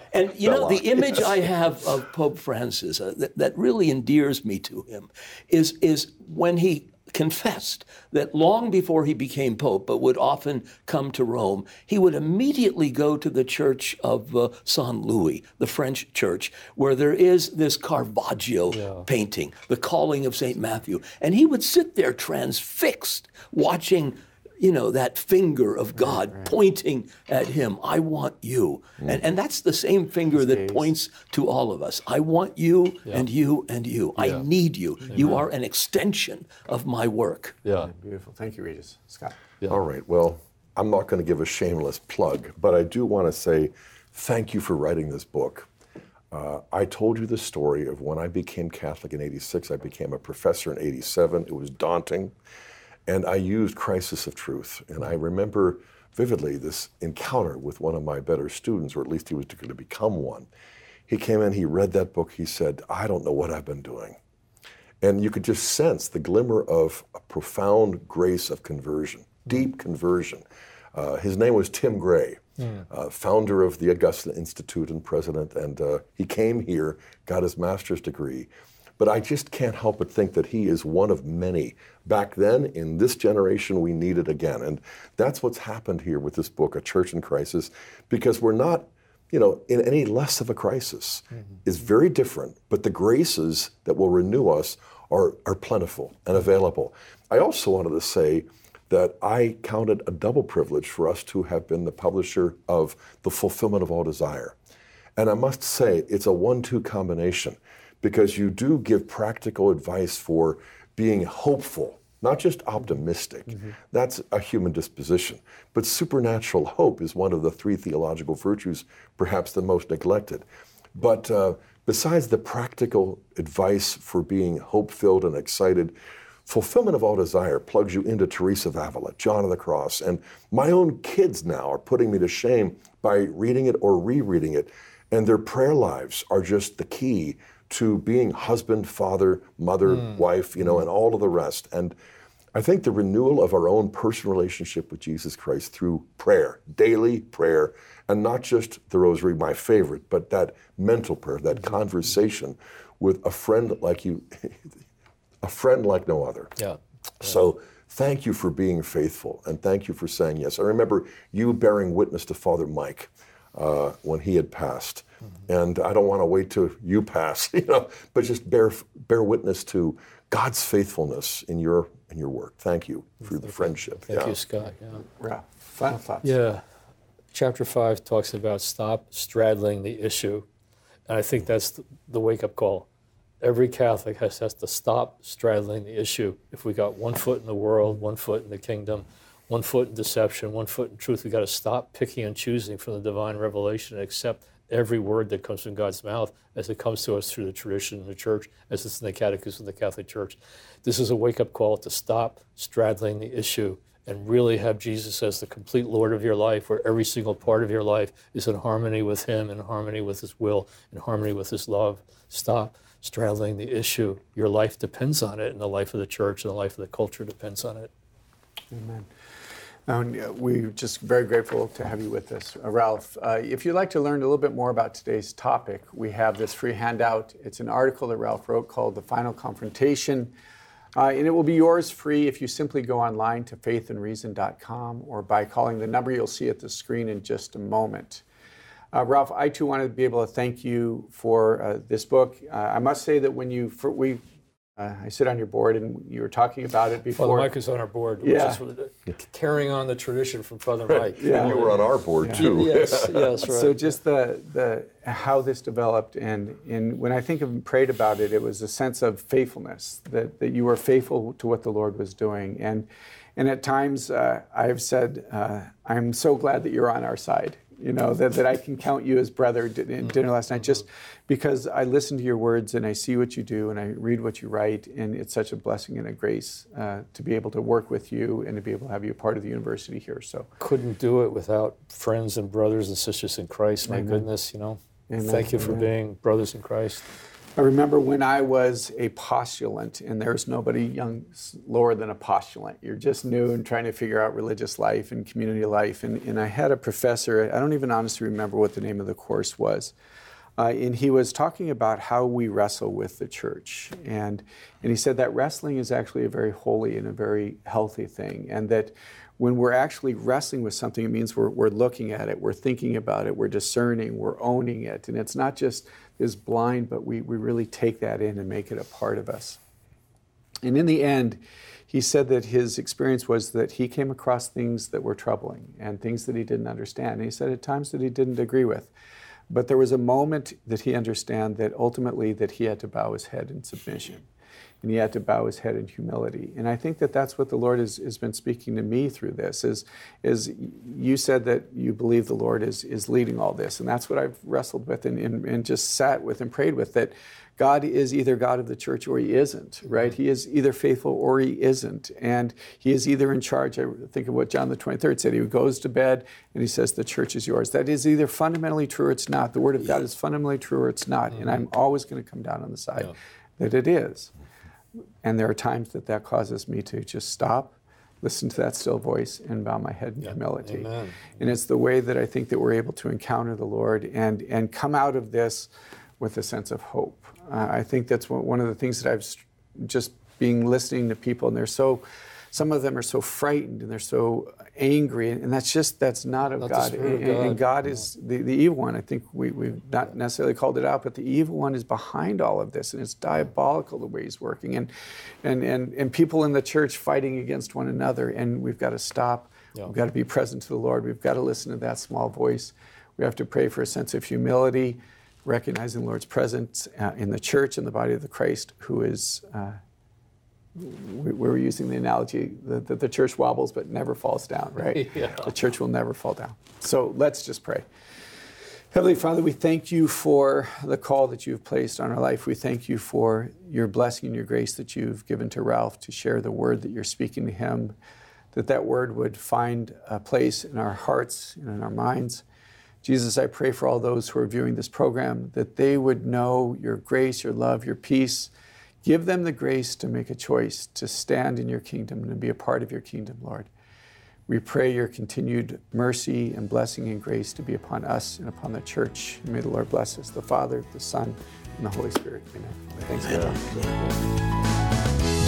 and you know, the image I have of Pope Francis uh, that, that really endears me to him is, is when he confessed that long before he became pope, but would often come to Rome, he would immediately go to the church of uh, San Louis, the French church, where there is this Caravaggio yeah. painting, The Calling of St. Matthew. And he would sit there transfixed, watching you know, that finger of God right, right. pointing at him. I want you. Mm. And, and that's the same finger that points to all of us. I want you yeah. and you and you. Yeah. I need you. Amen. You are an extension of my work. Yeah. Beautiful. Thank you, Regis. Scott. Yeah. All right. Well, I'm not going to give a shameless plug, but I do want to say thank you for writing this book. Uh, I told you the story of when I became Catholic in 86. I became a professor in 87. It was daunting. And I used Crisis of Truth. And I remember vividly this encounter with one of my better students, or at least he was going to become one. He came in, he read that book, he said, I don't know what I've been doing. And you could just sense the glimmer of a profound grace of conversion, deep conversion. Uh, his name was Tim Gray, mm. uh, founder of the Augustine Institute and president. And uh, he came here, got his master's degree, but I just can't help but think that he is one of many. Back then, in this generation, we need it again. And that's what's happened here with this book, A Church in Crisis, because we're not, you know, in any less of a crisis. Mm-hmm. It's very different, but the graces that will renew us are, are plentiful and available. I also wanted to say that I counted a double privilege for us to have been the publisher of The Fulfillment of All Desire. And I must say, it's a one two combination because you do give practical advice for being hopeful, not just optimistic. Mm-hmm. That's a human disposition. But supernatural hope is one of the three theological virtues, perhaps the most neglected. But uh, besides the practical advice for being hope filled and excited, Fulfillment of All Desire plugs you into Teresa of Avila, John of the Cross, and my own kids now are putting me to shame by reading it or rereading it. And their prayer lives are just the key to being husband, father, mother, mm. wife, you know, mm. and all of the rest. And I think the renewal of our own personal relationship with Jesus Christ through prayer, daily prayer, and not just the rosary, my favorite, but that mental prayer, that mm-hmm. conversation with a friend like you, a friend like no other. Yeah. yeah. So thank you for being faithful and thank you for saying yes. I remember you bearing witness to Father Mike uh, when he had passed. Mm-hmm. And I don't want to wait till you pass, you know, but just bear bear witness to God's faithfulness in your in your work. Thank you for the friendship. Thank yeah. you, Scott. Yeah. yeah. Final thoughts. Yeah. Chapter five talks about stop straddling the issue, and I think that's the, the wake up call. Every Catholic has, has to stop straddling the issue. If we got one foot in the world, one foot in the kingdom, one foot in deception, one foot in truth, We've got to stop picking and choosing from the divine revelation and accept every word that comes from God's mouth as it comes to us through the tradition of the church, as it's in the Catechism of the Catholic Church. This is a wake up call to stop straddling the issue and really have Jesus as the complete Lord of your life, where every single part of your life is in harmony with Him, in harmony with His will, in harmony with His love. Stop straddling the issue. Your life depends on it, and the life of the church and the life of the culture depends on it. Amen. And uh, we're just very grateful to have you with us. Uh, Ralph, uh, if you'd like to learn a little bit more about today's topic, we have this free handout. It's an article that Ralph wrote called The Final Confrontation. Uh, and it will be yours free if you simply go online to faithandreason.com or by calling the number you'll see at the screen in just a moment. Uh, Ralph, I too want to be able to thank you for uh, this book. I must say that when you, we Uh, I sit on your board, and you were talking about it before. Father Mike is on our board, which Yeah. is carrying on the tradition from Father Mike. Yeah. And you were on our board too. Yes, yes, right. So just the the how this developed, and and when I think of and prayed about it, it was a sense of faithfulness that that you were faithful to what the Lord was doing, and and at times uh, I've said uh, I'm so glad that you're on our side. You know that, that I can count you as brother in dinner last night, just because I listen to your words and I see what you do and I read what you write, and it's such a blessing and a grace uh, to be able to work with you and to be able to have you a part of the university here. So Couldn't do it without friends and brothers and sisters in Christ. My goodness, you know. Amen. Thank you for Amen. being brothers in Christ. I remember when I was a postulant, and there's nobody young lower than a postulant. You're just new and trying to figure out religious life and community life. And, and I had a professor, I don't even honestly remember what the name of the course was. Uh, and he was talking about how we wrestle with the church. And, and he said that wrestling is actually a very holy and a very healthy thing. And that when we're actually wrestling with something, it means we're, we're looking at it, we're thinking about it, we're discerning, we're owning it. And it's not just this blind, but we, we really take that in and make it a part of us. And in the end, he said that his experience was that he came across things that were troubling and things that he didn't understand. And he said at times that he didn't agree with. But there was a moment that he understand that ultimately that he had to bow his head in submission and he had to bow his head in humility. And I think that that's what the Lord has, has been speaking to me through this. Is is you said that you believe the Lord is is leading all this, and that's what I've wrestled with and, and, and just sat with and prayed with that. God is either God of the church or He isn't, right? He is either faithful or He isn't. And He is either in charge. I think of what John the 23rd said. He goes to bed and He says, The church is yours. That is either fundamentally true or it's not. The Word of God is fundamentally true or it's not. And mm-hmm. I'm always going to come down on the side that it is. And there are times that that causes me to just stop, listen to that still voice, and bow my head in humility. Amen. And it's the way that I think that we're able to encounter the Lord and, and come out of this with a sense of hope. Uh, I think that's one one of the things that I've st- just being listening to people, and they're so, some of them are so frightened and they're so angry, and that's just that's not of Not God. Spirit of and, and- and God. God is the, the evil one. I think we, we've not necessarily called it out, but the evil one is behind all of this, and it's diabolical the way he's working, and and and, and people in the church fighting against one another, and we've got to stop. Yeah. We've got to be present to the Lord. We've got to listen to that small voice. We have to pray for a sense of humility, recognizing the Lord's presence uh, in the church, in the body of the Christ, who is. Uh, we, we were using the analogy that, that the church wobbles but never falls down, right? Yeah. The church will never fall down. So let's just pray. Heavenly Father, we thank you for the call that you've placed on our life. We thank you for your blessing and your grace that you've given to Ralph to share the word that you're speaking to him, that that word would find a place in our hearts and in our minds. Jesus, I pray for all those who are viewing this program that they would know your grace, your love, your peace. Give them the grace to make a choice to stand in your kingdom and to be a part of your kingdom, Lord. We pray your continued mercy and blessing and grace to be upon us and upon the church. And may the Lord bless us, the Father, the Son, and the Holy Spirit. Amen. Thanks, God.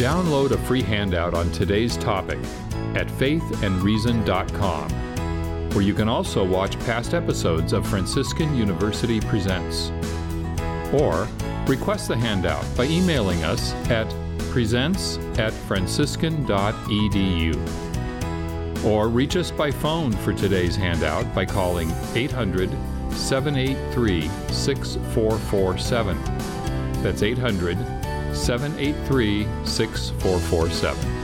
Download a free handout on today's topic at faithandreason.com, where you can also watch past episodes of Franciscan University Presents. Or request the handout by emailing us at presents at franciscan.edu. Or reach us by phone for today's handout by calling 800 783 6447. That's 800 783 6447.